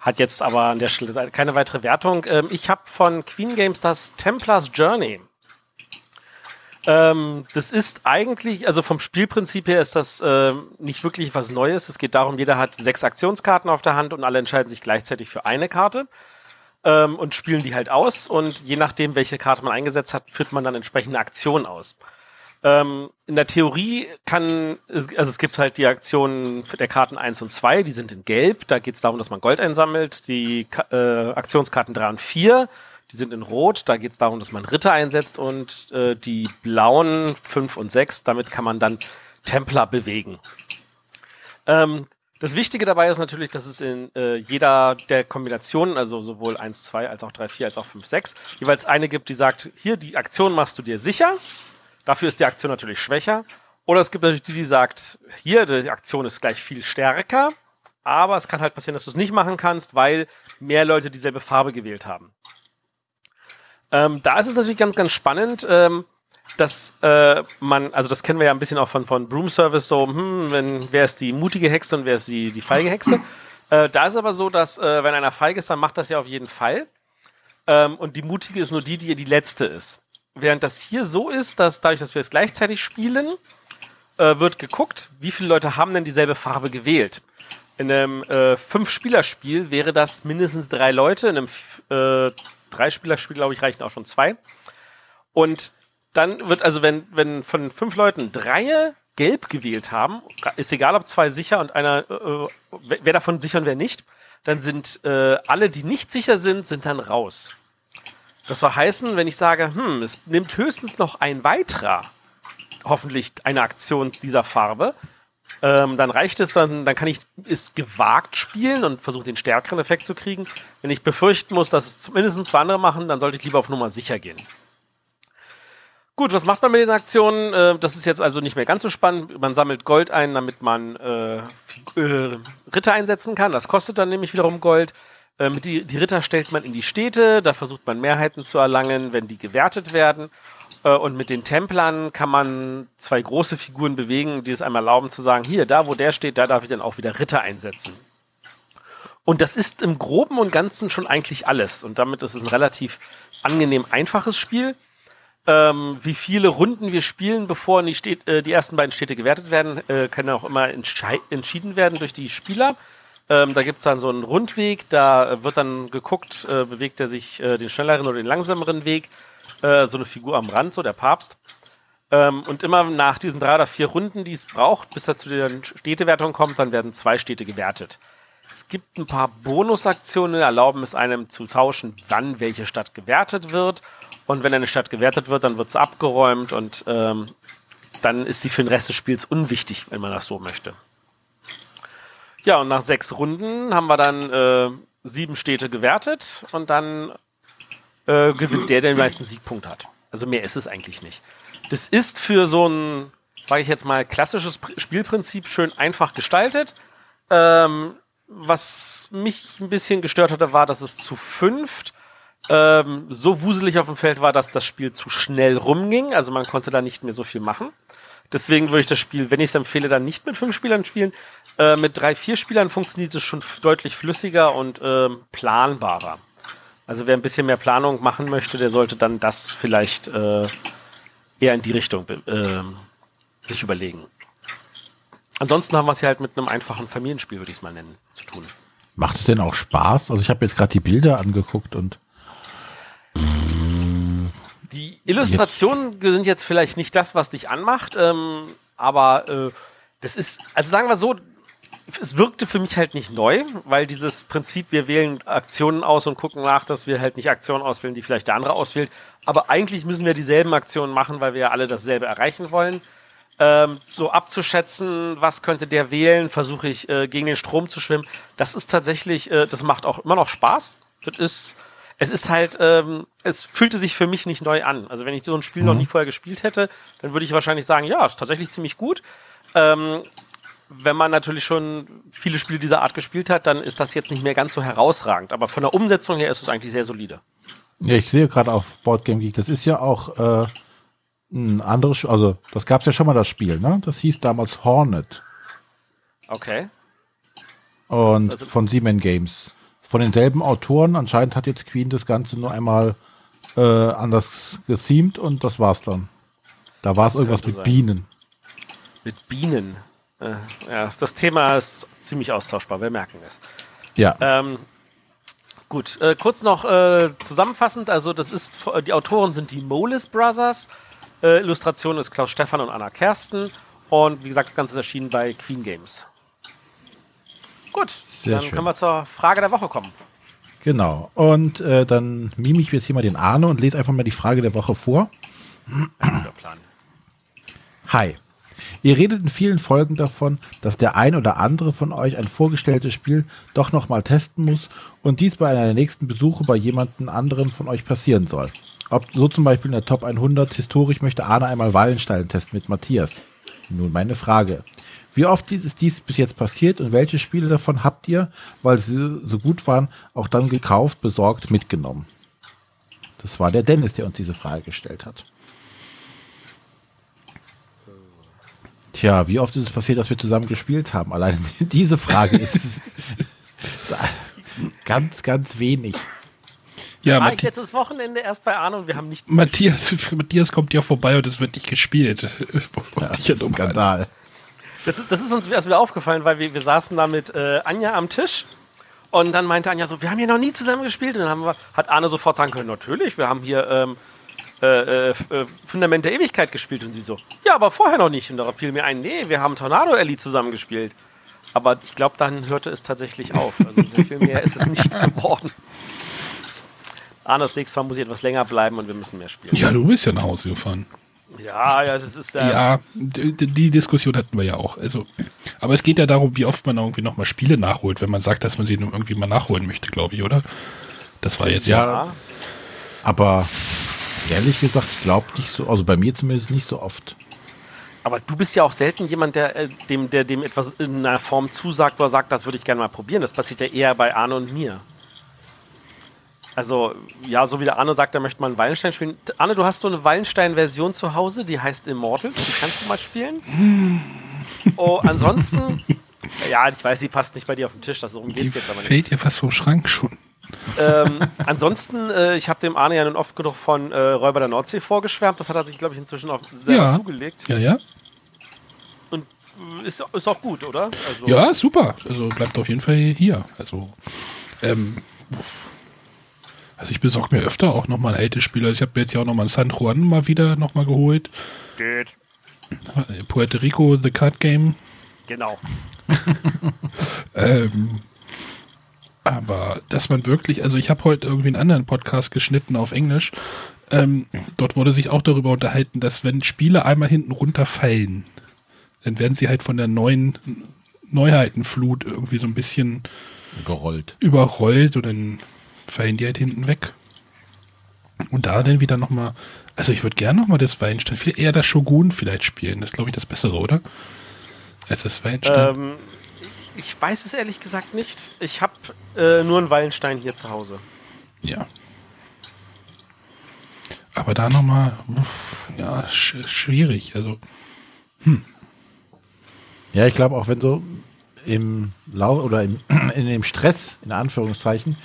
hat jetzt aber an der Stelle keine weitere Wertung. Ähm, ich habe von Queen Games das Templars Journey. Ähm, das ist eigentlich, also vom Spielprinzip her ist das äh, nicht wirklich was Neues. Es geht darum, jeder hat sechs Aktionskarten auf der Hand und alle entscheiden sich gleichzeitig für eine Karte ähm, und spielen die halt aus. Und je nachdem, welche Karte man eingesetzt hat, führt man dann entsprechende Aktionen aus. Ähm, in der Theorie kann, also es gibt halt die Aktionen der Karten 1 und 2, die sind in Gelb. Da geht es darum, dass man Gold einsammelt. Die äh, Aktionskarten 3 und 4, die sind in Rot. Da geht es darum, dass man Ritter einsetzt. Und äh, die blauen 5 und 6, damit kann man dann Templer bewegen. Ähm, das Wichtige dabei ist natürlich, dass es in äh, jeder der Kombinationen, also sowohl 1, 2 als auch 3, 4 als auch 5, 6, jeweils eine gibt, die sagt, hier, die Aktion machst du dir sicher. Dafür ist die Aktion natürlich schwächer. Oder es gibt natürlich die, die sagt, hier, die Aktion ist gleich viel stärker, aber es kann halt passieren, dass du es nicht machen kannst, weil mehr Leute dieselbe Farbe gewählt haben. Ähm, da ist es natürlich ganz, ganz spannend. Ähm, dass äh, man, also das kennen wir ja ein bisschen auch von, von Broom Service, so, hm, wenn, wer ist die mutige Hexe und wer ist die, die feige Hexe. Äh, da ist aber so, dass äh, wenn einer feige ist, dann macht das ja auf jeden Fall. Ähm, und die mutige ist nur die, die die letzte ist. Während das hier so ist, dass dadurch, dass wir es gleichzeitig spielen, äh, wird geguckt, wie viele Leute haben denn dieselbe Farbe gewählt. In einem äh, Fünf-Spieler-Spiel wäre das mindestens drei Leute. In einem äh, Drei-Spieler-Spiel, glaube ich, reichen auch schon zwei. Und dann wird also, wenn, wenn von fünf Leuten drei gelb gewählt haben, ist egal, ob zwei sicher und einer, äh, wer davon sicher und wer nicht, dann sind äh, alle, die nicht sicher sind, sind dann raus. Das soll heißen, wenn ich sage, hm, es nimmt höchstens noch ein weiterer, hoffentlich eine Aktion dieser Farbe, ähm, dann reicht es, dann, dann kann ich es gewagt spielen und versuche den stärkeren Effekt zu kriegen. Wenn ich befürchten muss, dass es zumindest zwei andere machen, dann sollte ich lieber auf Nummer sicher gehen. Gut, was macht man mit den Aktionen? Äh, das ist jetzt also nicht mehr ganz so spannend. Man sammelt Gold ein, damit man äh, äh, Ritter einsetzen kann. Das kostet dann nämlich wiederum Gold. Ähm, die, die Ritter stellt man in die Städte, da versucht man Mehrheiten zu erlangen, wenn die gewertet werden. Äh, und mit den Templern kann man zwei große Figuren bewegen, die es einem erlauben zu sagen, hier, da wo der steht, da darf ich dann auch wieder Ritter einsetzen. Und das ist im Groben und Ganzen schon eigentlich alles. Und damit ist es ein relativ angenehm einfaches Spiel. Ähm, wie viele Runden wir spielen, bevor die, Städte, äh, die ersten beiden Städte gewertet werden, äh, können auch immer entschieden werden durch die Spieler. Ähm, da gibt es dann so einen Rundweg, da wird dann geguckt, äh, bewegt er sich äh, den schnelleren oder den langsameren Weg. Äh, so eine Figur am Rand, so der Papst. Ähm, und immer nach diesen drei oder vier Runden, die es braucht, bis er zu der Städtewertung kommt, dann werden zwei Städte gewertet. Es gibt ein paar Bonusaktionen, erlauben es einem zu tauschen, wann welche Stadt gewertet wird. Und wenn eine Stadt gewertet wird, dann wird sie abgeräumt und ähm, dann ist sie für den Rest des Spiels unwichtig, wenn man das so möchte. Ja, und nach sechs Runden haben wir dann äh, sieben Städte gewertet und dann äh, gewinnt der, der den meisten Siegpunkt hat. Also mehr ist es eigentlich nicht. Das ist für so ein, sage ich jetzt mal, klassisches Spielprinzip schön einfach gestaltet. Ähm, was mich ein bisschen gestört hatte, war, dass es zu fünft ähm, so wuselig auf dem Feld war, dass das Spiel zu schnell rumging. Also man konnte da nicht mehr so viel machen. Deswegen würde ich das Spiel, wenn ich es empfehle, dann nicht mit fünf Spielern spielen. Äh, mit drei, vier Spielern funktioniert es schon deutlich flüssiger und äh, planbarer. Also wer ein bisschen mehr Planung machen möchte, der sollte dann das vielleicht äh, eher in die Richtung äh, sich überlegen. Ansonsten haben wir es ja halt mit einem einfachen Familienspiel, würde ich es mal nennen, zu tun. Macht es denn auch Spaß? Also ich habe jetzt gerade die Bilder angeguckt und die Illustrationen jetzt. sind jetzt vielleicht nicht das, was dich anmacht, ähm, aber äh, das ist, also sagen wir so, es wirkte für mich halt nicht neu, weil dieses Prinzip, wir wählen Aktionen aus und gucken nach, dass wir halt nicht Aktionen auswählen, die vielleicht der andere auswählt. Aber eigentlich müssen wir dieselben Aktionen machen, weil wir ja alle dasselbe erreichen wollen. Ähm, so abzuschätzen, was könnte der wählen, versuche ich äh, gegen den Strom zu schwimmen. Das ist tatsächlich, äh, das macht auch immer noch Spaß. Das ist, es ist halt, ähm, es fühlte sich für mich nicht neu an. Also wenn ich so ein Spiel mhm. noch nie vorher gespielt hätte, dann würde ich wahrscheinlich sagen, ja, ist tatsächlich ziemlich gut. Ähm, wenn man natürlich schon viele Spiele dieser Art gespielt hat, dann ist das jetzt nicht mehr ganz so herausragend. Aber von der Umsetzung her ist es eigentlich sehr solide. Ja, ich sehe gerade auf Boardgame Geek, das ist ja auch äh, ein anderes, also das gab es ja schon mal das Spiel, ne? Das hieß damals Hornet. Okay. Und also von Siemens Games. Von denselben Autoren. Anscheinend hat jetzt Queen das Ganze nur einmal äh, anders gethemed und das war's dann. Da war es irgendwas mit sein. Bienen. Mit Bienen. Äh, ja, das Thema ist ziemlich austauschbar, wir merken es. Ja. Ähm, gut, äh, kurz noch äh, zusammenfassend, also das ist, die Autoren sind die Molis Brothers, äh, Illustration ist Klaus Stefan und Anna Kersten und wie gesagt, das Ganze ist erschienen bei Queen Games. Gut, Sehr dann schön. können wir zur Frage der Woche kommen. Genau, und äh, dann mime ich jetzt hier mal den Arne und lese einfach mal die Frage der Woche vor. Guter Plan. Hi. Ihr redet in vielen Folgen davon, dass der ein oder andere von euch ein vorgestelltes Spiel doch nochmal testen muss und dies bei einer nächsten Besuche bei jemandem anderen von euch passieren soll. Ob so zum Beispiel in der Top 100 historisch möchte Arne einmal Wallenstein testen mit Matthias. Nun meine Frage. Wie oft ist dies bis jetzt passiert und welche Spiele davon habt ihr, weil sie so gut waren, auch dann gekauft, besorgt, mitgenommen? Das war der Dennis, der uns diese Frage gestellt hat. Tja, wie oft ist es passiert, dass wir zusammen gespielt haben? Allein diese Frage ist ganz, ganz wenig. Ja, war ich letztes Wochenende erst bei Arno und wir haben nichts Matthias, Matthias kommt ja vorbei und es wird nicht gespielt. Ja, ja Skandal. Das ist, das ist uns erst wieder aufgefallen, weil wir, wir saßen da mit äh, Anja am Tisch und dann meinte Anja so, wir haben hier noch nie zusammen gespielt. Und dann wir, hat Arne sofort sagen können, natürlich, wir haben hier ähm, äh, äh, Fundament der Ewigkeit gespielt. Und sie so, ja, aber vorher noch nicht. Und da fiel mir ein, nee, wir haben Tornado Ellie zusammen gespielt. Aber ich glaube, dann hörte es tatsächlich auf. Also sehr viel mehr ist es nicht geworden. Arne, das nächste Mal muss ich etwas länger bleiben und wir müssen mehr spielen. Ja, du bist ja nach Hause gefahren. Ja, ja, das ist ja. Ja, die, die, Diskussion hatten wir ja auch. Also, aber es geht ja darum, wie oft man irgendwie nochmal Spiele nachholt, wenn man sagt, dass man sie irgendwie mal nachholen möchte, glaube ich, oder? Das war jetzt ja. ja. Aber ehrlich gesagt, ich glaube nicht so, also bei mir zumindest nicht so oft. Aber du bist ja auch selten jemand, der äh, dem, der dem etwas in einer Form zusagt, wo er sagt, das würde ich gerne mal probieren. Das passiert ja eher bei Arne und mir. Also, ja, so wie der Arne sagt, er möchte mal einen Wallenstein spielen. Arne, du hast so eine Wallenstein-Version zu Hause, die heißt Immortal. Die kannst du mal spielen. Oh, ansonsten, ja, ich weiß, die passt nicht bei dir auf den Tisch, das darum geht es jetzt aber nicht. Fällt ihr fast vom Schrank schon. ähm, ansonsten, äh, ich habe dem Arne ja nun oft genug von äh, Räuber der Nordsee vorgeschwärmt. Das hat er sich, glaube ich, inzwischen auch selber ja. zugelegt. Ja, ja. Und äh, ist, ist auch gut, oder? Also, ja, super. Also bleibt auf jeden Fall hier. Also, ähm, also ich besorge mir öfter auch nochmal alte Spiele. Ich habe mir jetzt ja auch nochmal ein San Juan mal wieder nochmal geholt. Geht. Puerto Rico, The Card Game. Genau. ähm, aber dass man wirklich, also ich habe heute irgendwie einen anderen Podcast geschnitten auf Englisch. Ähm, dort wurde sich auch darüber unterhalten, dass wenn Spiele einmal hinten runterfallen, dann werden sie halt von der neuen Neuheitenflut irgendwie so ein bisschen gerollt. Überrollt und dann fallen die halt hinten weg. Und da dann wieder nochmal, also ich würde gerne nochmal das Weinstein, viel eher das Shogun vielleicht spielen. Das ist, glaube ich, das Bessere, oder? Als das Weinstein. Ähm, ich weiß es ehrlich gesagt nicht. Ich habe äh, nur einen Wallenstein hier zu Hause. Ja. Aber da nochmal, ja, sch schwierig. Also, hm. Ja, ich glaube auch, wenn so im Lau oder im, in dem Stress, in Anführungszeichen,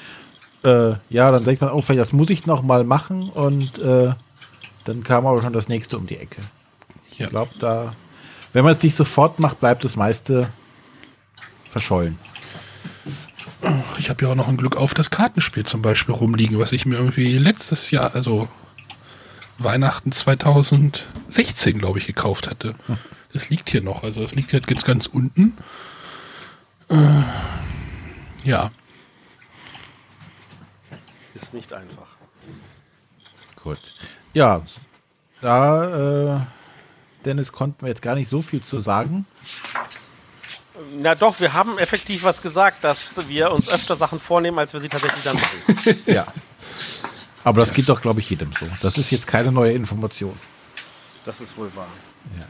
äh, ja, dann denkt man, oh, vielleicht das muss ich noch mal machen und äh, dann kam aber schon das nächste um die Ecke. Ja. Ich glaube, da, wenn man es nicht sofort macht, bleibt das meiste verschollen. Ich habe ja auch noch ein Glück auf das Kartenspiel zum Beispiel rumliegen, was ich mir irgendwie letztes Jahr, also Weihnachten 2016, glaube ich, gekauft hatte. Hm. Das liegt hier noch, also es liegt jetzt ganz unten. Äh, ja, ist nicht einfach. Gut. Ja, da, äh, Dennis, konnten wir jetzt gar nicht so viel zu sagen. Na doch, wir haben effektiv was gesagt, dass wir uns öfter Sachen vornehmen, als wir sie tatsächlich dann machen. ja. Aber das geht doch, glaube ich, jedem so. Das ist jetzt keine neue Information. Das ist wohl wahr. Ja.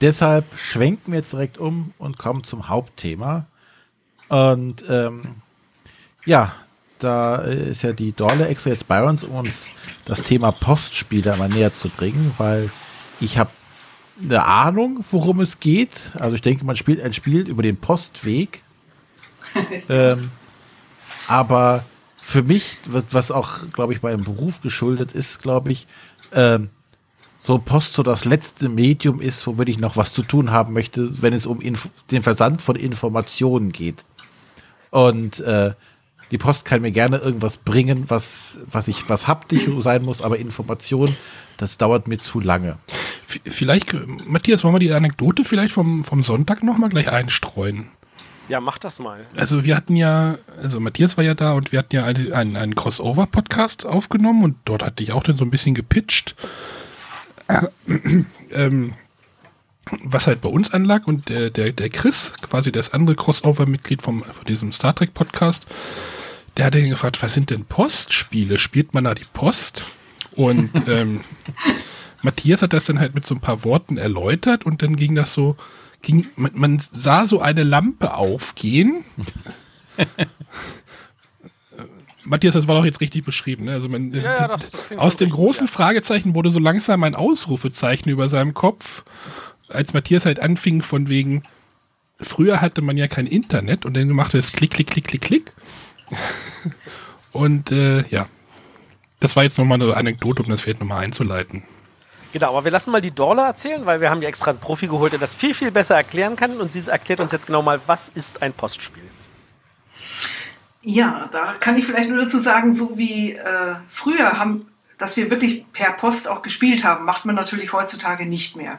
Deshalb schwenken wir jetzt direkt um und kommen zum Hauptthema. Und ähm, ja, da ist ja die Dorle extra jetzt bei uns, um uns das Thema Postspiele mal näher zu bringen, weil ich habe eine Ahnung, worum es geht. Also ich denke, man spielt ein Spiel über den Postweg. ähm, aber für mich, was auch, glaube ich, bei einem Beruf geschuldet ist, glaube ich, ähm, so Post so das letzte Medium ist, womit ich noch was zu tun haben möchte, wenn es um Inf den Versand von Informationen geht. Und äh, die Post kann mir gerne irgendwas bringen, was, was ich, was haptisch sein muss, aber Information, das dauert mir zu lange. Vielleicht, Matthias, wollen wir die Anekdote vielleicht vom, vom Sonntag nochmal gleich einstreuen? Ja, mach das mal. Also wir hatten ja, also Matthias war ja da und wir hatten ja einen, einen, einen Crossover-Podcast aufgenommen und dort hatte ich auch dann so ein bisschen gepitcht. Äh, ähm, was halt bei uns anlag und der, der, der Chris, quasi das andere Crossover-Mitglied vom, von diesem Star Trek-Podcast, der hat ihn gefragt, was sind denn Postspiele? Spielt man da die Post? Und ähm, Matthias hat das dann halt mit so ein paar Worten erläutert und dann ging das so, ging, man, man sah so eine Lampe aufgehen. Matthias, das war doch jetzt richtig beschrieben. Ne? Also man, ja, das, das aus dem großen ja. Fragezeichen wurde so langsam ein Ausrufezeichen über seinem Kopf. als Matthias halt anfing von wegen, früher hatte man ja kein Internet und dann machte es Klick, Klick, Klick, Klick, Klick. und äh, ja, das war jetzt nochmal eine Anekdote, um das vielleicht nochmal einzuleiten. Genau, aber wir lassen mal die Dorla erzählen, weil wir haben ja extra einen Profi geholt, der das viel, viel besser erklären kann. Und sie erklärt uns jetzt genau mal, was ist ein Postspiel. Ja, da kann ich vielleicht nur dazu sagen, so wie äh, früher haben, dass wir wirklich per Post auch gespielt haben, macht man natürlich heutzutage nicht mehr.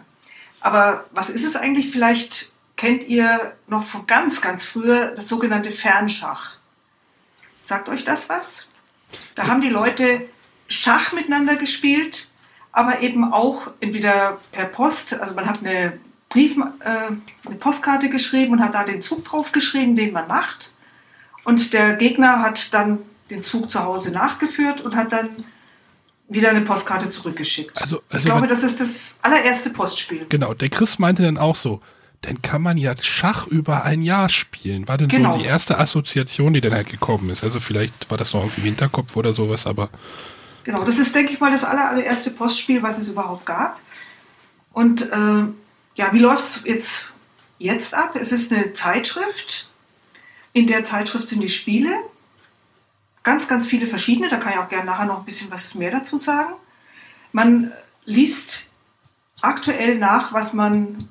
Aber was ist es eigentlich? Vielleicht kennt ihr noch von ganz, ganz früher das sogenannte Fernschach. Sagt euch das was? Da haben die Leute Schach miteinander gespielt, aber eben auch entweder per Post, also man hat eine Brief, äh, eine Postkarte geschrieben und hat da den Zug drauf geschrieben, den man macht. Und der Gegner hat dann den Zug zu Hause nachgeführt und hat dann wieder eine Postkarte zurückgeschickt. Also, also ich glaube, das ist das allererste Postspiel. Genau, der Chris meinte dann auch so, dann kann man ja Schach über ein Jahr spielen. War denn genau. so die erste Assoziation, die dann halt gekommen ist? Also vielleicht war das noch irgendwie im Hinterkopf oder sowas, aber. Genau, das ist, denke ich mal, das allererste Postspiel, was es überhaupt gab. Und äh, ja, wie läuft es jetzt, jetzt ab? Es ist eine Zeitschrift. In der Zeitschrift sind die Spiele. Ganz, ganz viele verschiedene. Da kann ich auch gerne nachher noch ein bisschen was mehr dazu sagen. Man liest aktuell nach, was man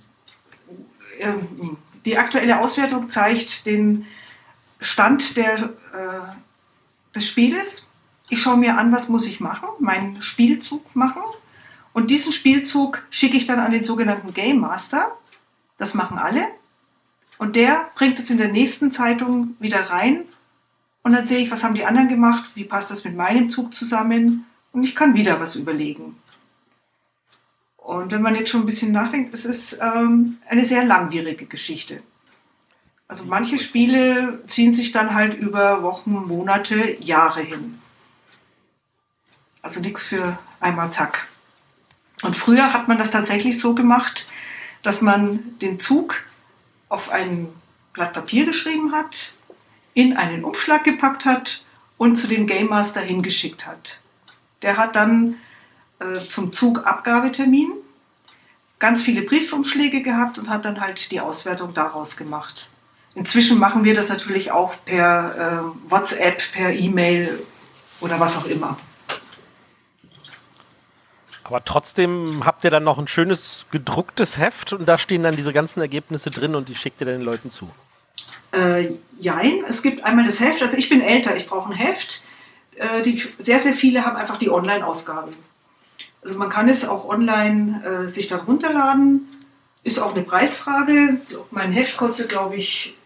die aktuelle Auswertung zeigt den Stand der, äh, des Spieles. Ich schaue mir an, was muss ich machen, meinen Spielzug machen. Und diesen Spielzug schicke ich dann an den sogenannten Game Master. Das machen alle. Und der bringt es in der nächsten Zeitung wieder rein. Und dann sehe ich, was haben die anderen gemacht, wie passt das mit meinem Zug zusammen. Und ich kann wieder was überlegen. Und wenn man jetzt schon ein bisschen nachdenkt, es ist ähm, eine sehr langwierige Geschichte. Also manche Spiele ziehen sich dann halt über Wochen, Monate, Jahre hin. Also nichts für einmal zack. Und früher hat man das tatsächlich so gemacht, dass man den Zug auf ein Blatt Papier geschrieben hat, in einen Umschlag gepackt hat und zu dem Game Master hingeschickt hat. Der hat dann äh, zum Zugabgabetermin ganz viele Briefumschläge gehabt und hat dann halt die Auswertung daraus gemacht. Inzwischen machen wir das natürlich auch per äh, WhatsApp, per E-Mail oder was auch immer. Aber trotzdem habt ihr dann noch ein schönes gedrucktes Heft und da stehen dann diese ganzen Ergebnisse drin und die schickt ihr dann den Leuten zu. Äh, jein, es gibt einmal das Heft, also ich bin älter, ich brauche ein Heft. Äh, die, sehr, sehr viele haben einfach die Online-Ausgabe. Also man kann es auch online äh, sich dann runterladen. Ist auch eine Preisfrage. Mein Heft kostet, glaube ich,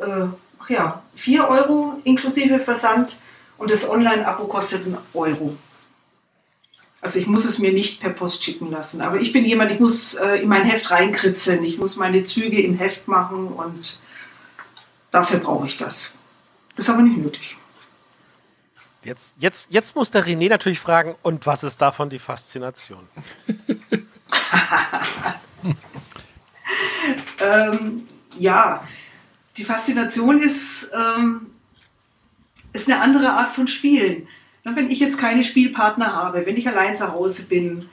äh, ja, 4 Euro inklusive Versand und das Online-Abo kostet einen Euro. Also ich muss es mir nicht per Post schicken lassen. Aber ich bin jemand, ich muss äh, in mein Heft reinkritzeln. Ich muss meine Züge im Heft machen und dafür brauche ich das. Ist aber nicht nötig. Jetzt, jetzt, jetzt muss der René natürlich fragen, und was ist davon die Faszination? ähm, ja, die Faszination ist, ähm, ist eine andere Art von Spielen. Wenn ich jetzt keine Spielpartner habe, wenn ich allein zu Hause bin,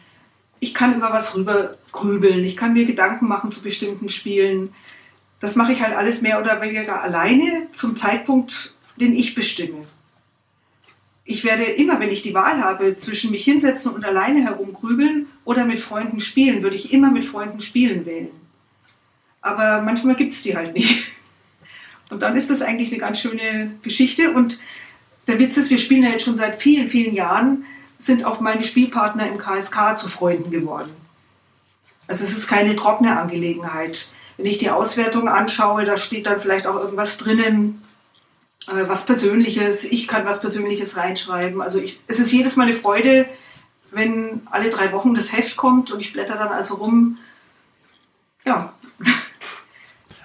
ich kann über was rüber grübeln, ich kann mir Gedanken machen zu bestimmten Spielen. Das mache ich halt alles mehr oder weniger alleine zum Zeitpunkt, den ich bestimme ich werde immer, wenn ich die Wahl habe, zwischen mich hinsetzen und alleine herumgrübeln oder mit Freunden spielen, würde ich immer mit Freunden spielen wählen. Aber manchmal gibt es die halt nicht. Und dann ist das eigentlich eine ganz schöne Geschichte. Und der Witz ist, wir spielen ja jetzt schon seit vielen, vielen Jahren, sind auch meine Spielpartner im KSK zu Freunden geworden. Also es ist keine trockene Angelegenheit. Wenn ich die Auswertung anschaue, da steht dann vielleicht auch irgendwas drinnen, äh, was Persönliches, ich kann was Persönliches reinschreiben. Also ich, es ist jedes Mal eine Freude, wenn alle drei Wochen das Heft kommt und ich blätter dann also rum. Ja.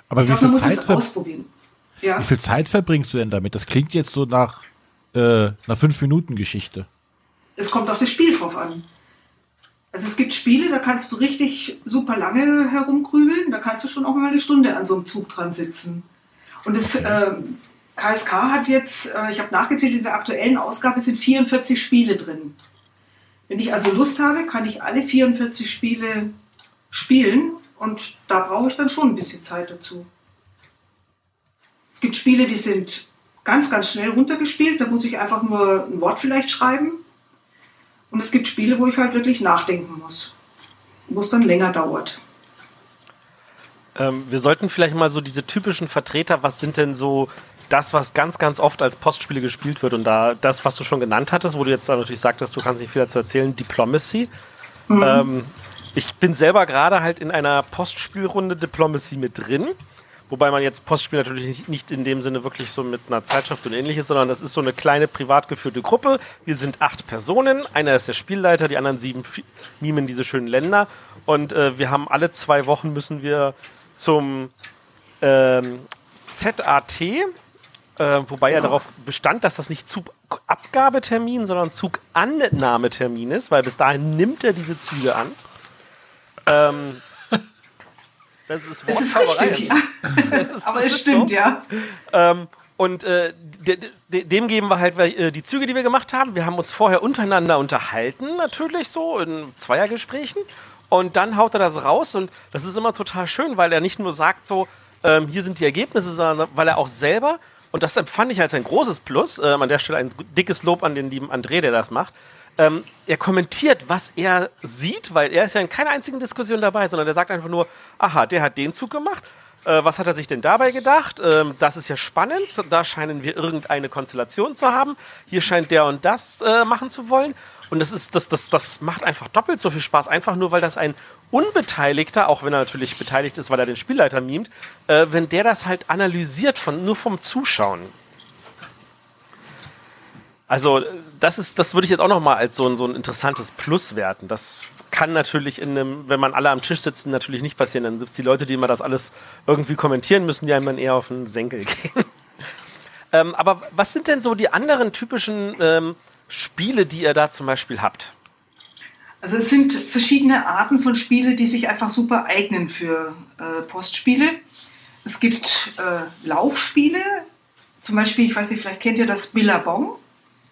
Aber ich wie, glaub, viel Zeit ausprobieren. Ja. wie viel Zeit verbringst du denn damit? Das klingt jetzt so nach äh, einer Fünf-Minuten-Geschichte. Es kommt auf das Spiel drauf an. Also es gibt Spiele, da kannst du richtig super lange herumgrübeln, da kannst du schon auch mal eine Stunde an so einem Zug dran sitzen. Und das, äh, KSK hat jetzt, äh, ich habe nachgezählt, in der aktuellen Ausgabe sind 44 Spiele drin. Wenn ich also Lust habe, kann ich alle 44 Spiele spielen Und da brauche ich dann schon ein bisschen Zeit dazu. Es gibt Spiele, die sind ganz, ganz schnell runtergespielt. Da muss ich einfach nur ein Wort vielleicht schreiben. Und es gibt Spiele, wo ich halt wirklich nachdenken muss. Wo es dann länger dauert. Ähm, wir sollten vielleicht mal so diese typischen Vertreter, was sind denn so das, was ganz, ganz oft als Postspiele gespielt wird und da das, was du schon genannt hattest, wo du jetzt da natürlich sagtest, du kannst nicht viel dazu erzählen, Diplomacy. Mhm. Ähm, ich bin selber gerade halt in einer Postspielrunde Diplomacy mit drin. Wobei man jetzt Postspiel natürlich nicht in dem Sinne wirklich so mit einer Zeitschrift und ähnliches, sondern das ist so eine kleine privat geführte Gruppe. Wir sind acht Personen. Einer ist der Spielleiter, die anderen sieben mimen diese schönen Länder. Und äh, wir haben alle zwei Wochen müssen wir zum ähm, ZAT, äh, wobei er darauf bestand, dass das nicht Zugabgabetermin, sondern Zugannahmetermin ist, weil bis dahin nimmt er diese Züge an. Ähm, das ist Es ist richtig, ja. Es ist, Aber es stimmt, so. ja. Ähm, und äh, de, de, dem geben wir halt äh, die Züge, die wir gemacht haben. Wir haben uns vorher untereinander unterhalten, natürlich so, in Zweiergesprächen. Und dann haut er das raus und das ist immer total schön, weil er nicht nur sagt so, ähm, hier sind die Ergebnisse, sondern weil er auch selber, und das empfand ich als ein großes Plus, äh, an der Stelle ein dickes Lob an den lieben André, der das macht, ähm, er kommentiert, was er sieht, weil er ist ja in keiner einzigen Diskussion dabei, sondern er sagt einfach nur, aha, der hat den Zug gemacht. Äh, was hat er sich denn dabei gedacht? Ähm, das ist ja spannend. Da scheinen wir irgendeine Konstellation zu haben. Hier scheint der und das äh, machen zu wollen. Und das, ist, das, das, das macht einfach doppelt so viel Spaß, einfach nur, weil das ein Unbeteiligter, auch wenn er natürlich beteiligt ist, weil er den Spielleiter mimt, äh, wenn der das halt analysiert, von, nur vom Zuschauen. Also das ist, das würde ich jetzt auch nochmal als so ein, so ein interessantes Plus werten. Das kann natürlich in einem, wenn man alle am Tisch sitzen, natürlich nicht passieren. Dann gibt es die Leute, die immer das alles irgendwie kommentieren müssen, die einem eher auf den Senkel gehen. ähm, aber was sind denn so die anderen typischen ähm, Spiele, die ihr da zum Beispiel habt? Also es sind verschiedene Arten von Spiele, die sich einfach super eignen für äh, Postspiele. Es gibt äh, Laufspiele, zum Beispiel, ich weiß nicht, vielleicht kennt ihr das Billabong.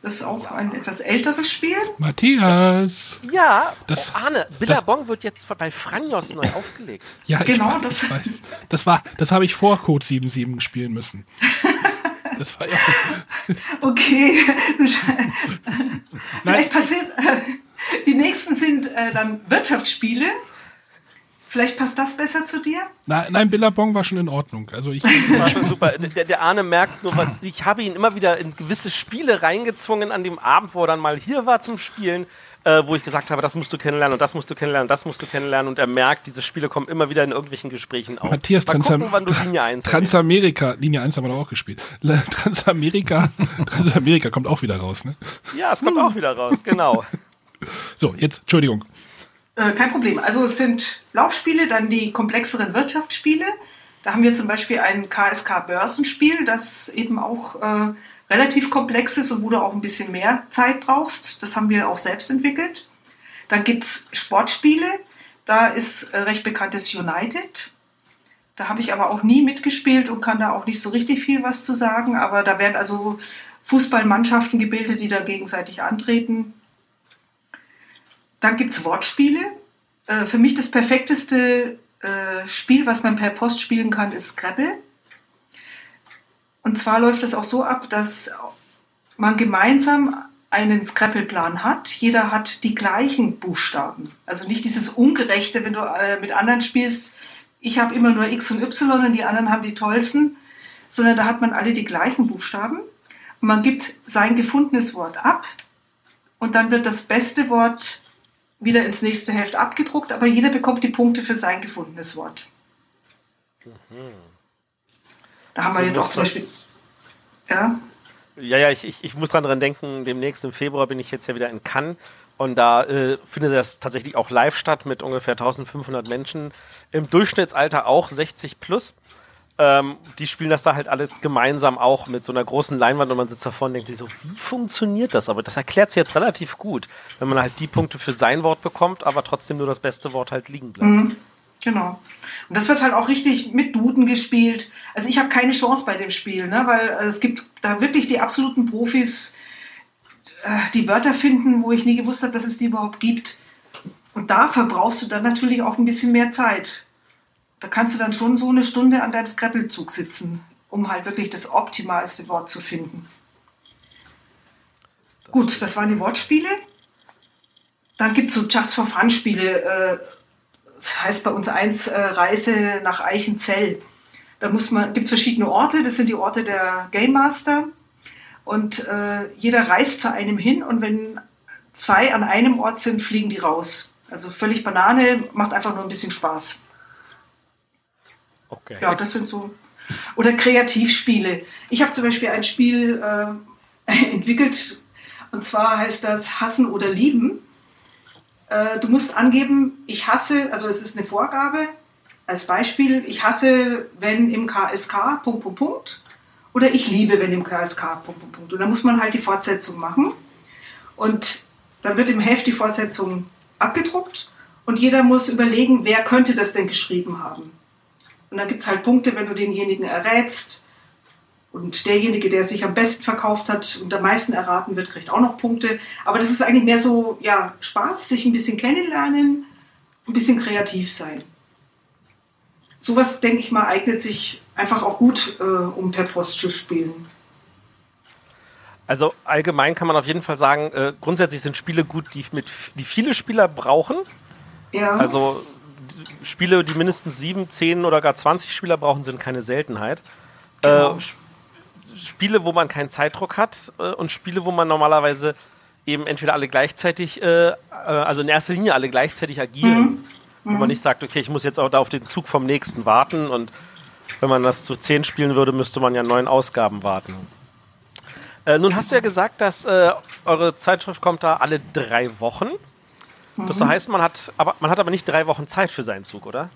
Das ist auch ein etwas älteres Spiel. Matthias. Ja, das, oh, Arne, Billabong wird jetzt bei Franjos neu aufgelegt. Ja, genau. Ich, das, weiß. das war, das habe ich vor Code 77 spielen müssen. Das war ja. okay. Vielleicht passiert. Die nächsten sind äh, dann Wirtschaftsspiele. Vielleicht passt das besser zu dir? Nein, nein Billabong war schon in Ordnung. Also ich war schon super. Der, der Arne merkt nur was. Ich habe ihn immer wieder in gewisse Spiele reingezwungen an dem Abend, wo er dann mal hier war zum Spielen. Äh, wo ich gesagt habe, das musst du kennenlernen und das musst du kennenlernen und das musst du kennenlernen und er merkt, diese Spiele kommen immer wieder in irgendwelchen Gesprächen auf. Matthias, Mal Transam gucken, wann du Linie 1 Transamerika, Linie 1 haben wir doch auch gespielt. Transamerika, Transamerika kommt auch wieder raus, ne? Ja, es kommt hm. auch wieder raus, genau. So, jetzt, Entschuldigung. Äh, kein Problem. Also es sind Laufspiele, dann die komplexeren Wirtschaftsspiele. Da haben wir zum Beispiel ein KSK-Börsenspiel, das eben auch äh, relativ komplex ist und wo du auch ein bisschen mehr Zeit brauchst. Das haben wir auch selbst entwickelt. Dann gibt es Sportspiele. Da ist äh, recht bekanntes United. Da habe ich aber auch nie mitgespielt und kann da auch nicht so richtig viel was zu sagen. Aber da werden also Fußballmannschaften gebildet, die da gegenseitig antreten. Dann gibt es Wortspiele. Äh, für mich das perfekteste äh, Spiel, was man per Post spielen kann, ist Scrabble. Und zwar läuft es auch so ab, dass man gemeinsam einen Scrabble-Plan hat. Jeder hat die gleichen Buchstaben. Also nicht dieses Ungerechte, wenn du äh, mit anderen spielst, ich habe immer nur X und Y und die anderen haben die tollsten, sondern da hat man alle die gleichen Buchstaben. Und man gibt sein gefundenes Wort ab und dann wird das beste Wort wieder ins nächste Heft abgedruckt, aber jeder bekommt die Punkte für sein gefundenes Wort. Mhm. Da haben so wir jetzt auch zum Beispiel. Ja? Ja, ja, ich, ich, ich muss dran denken, demnächst im Februar bin ich jetzt ja wieder in Cannes und da äh, findet das tatsächlich auch live statt mit ungefähr 1500 Menschen. Im Durchschnittsalter auch 60 plus. Ähm, die spielen das da halt alles gemeinsam auch mit so einer großen Leinwand und man sitzt davor und denkt sich so, wie funktioniert das? Aber das erklärt sich jetzt relativ gut, wenn man halt die Punkte für sein Wort bekommt, aber trotzdem nur das beste Wort halt liegen bleibt. Mhm. Genau. Und das wird halt auch richtig mit Duden gespielt. Also ich habe keine Chance bei dem Spiel, ne? weil äh, es gibt da wirklich die absoluten Profis, äh, die Wörter finden, wo ich nie gewusst habe, dass es die überhaupt gibt. Und da verbrauchst du dann natürlich auch ein bisschen mehr Zeit. Da kannst du dann schon so eine Stunde an deinem Scrabble-Zug sitzen, um halt wirklich das optimalste Wort zu finden. Das Gut, das waren die Wortspiele. Dann gibt es so Just for Fun-Spiele. Äh, das heißt bei uns eins äh, Reise nach Eichenzell. Da gibt es verschiedene Orte. Das sind die Orte der Game Master. Und äh, jeder reist zu einem hin und wenn zwei an einem Ort sind, fliegen die raus. Also völlig Banane, macht einfach nur ein bisschen Spaß. Okay. Ja, das sind so. Oder Kreativspiele. Ich habe zum Beispiel ein Spiel äh, entwickelt und zwar heißt das Hassen oder Lieben. Äh, du musst angeben, ich hasse, also es ist eine Vorgabe, als Beispiel, ich hasse, wenn im KSK, Punkt, Punkt, Punkt. Oder ich liebe, wenn im KSK, Punkt, Punkt, Punkt. Und dann muss man halt die Fortsetzung machen. Und dann wird im Heft die Fortsetzung abgedruckt und jeder muss überlegen, wer könnte das denn geschrieben haben. Und dann gibt es halt Punkte, wenn du denjenigen errätst. Und derjenige, der sich am besten verkauft hat und am meisten erraten wird, kriegt auch noch Punkte. Aber das ist eigentlich mehr so, ja, Spaß, sich ein bisschen kennenlernen, ein bisschen kreativ sein. Sowas, denke ich mal, eignet sich einfach auch gut, äh, um per Post zu spielen. Also allgemein kann man auf jeden Fall sagen, äh, grundsätzlich sind Spiele gut, die, mit, die viele Spieler brauchen. Ja. Also Spiele, die mindestens sieben, zehn oder gar 20 Spieler brauchen, sind keine Seltenheit. Genau. Äh, Spiele, wo man keinen Zeitdruck hat äh, und Spiele, wo man normalerweise eben entweder alle gleichzeitig, äh, äh also in erster Linie alle gleichzeitig agieren. Mhm. Wo man mhm. nicht sagt, okay, ich muss jetzt auch da auf den Zug vom nächsten warten und wenn man das zu zehn spielen würde, müsste man ja neun Ausgaben warten. Äh, nun hast du ja gesagt, dass äh, eure Zeitschrift kommt da alle drei Wochen. Das mhm. heißt, man hat, aber, man hat aber nicht drei Wochen Zeit für seinen Zug, oder?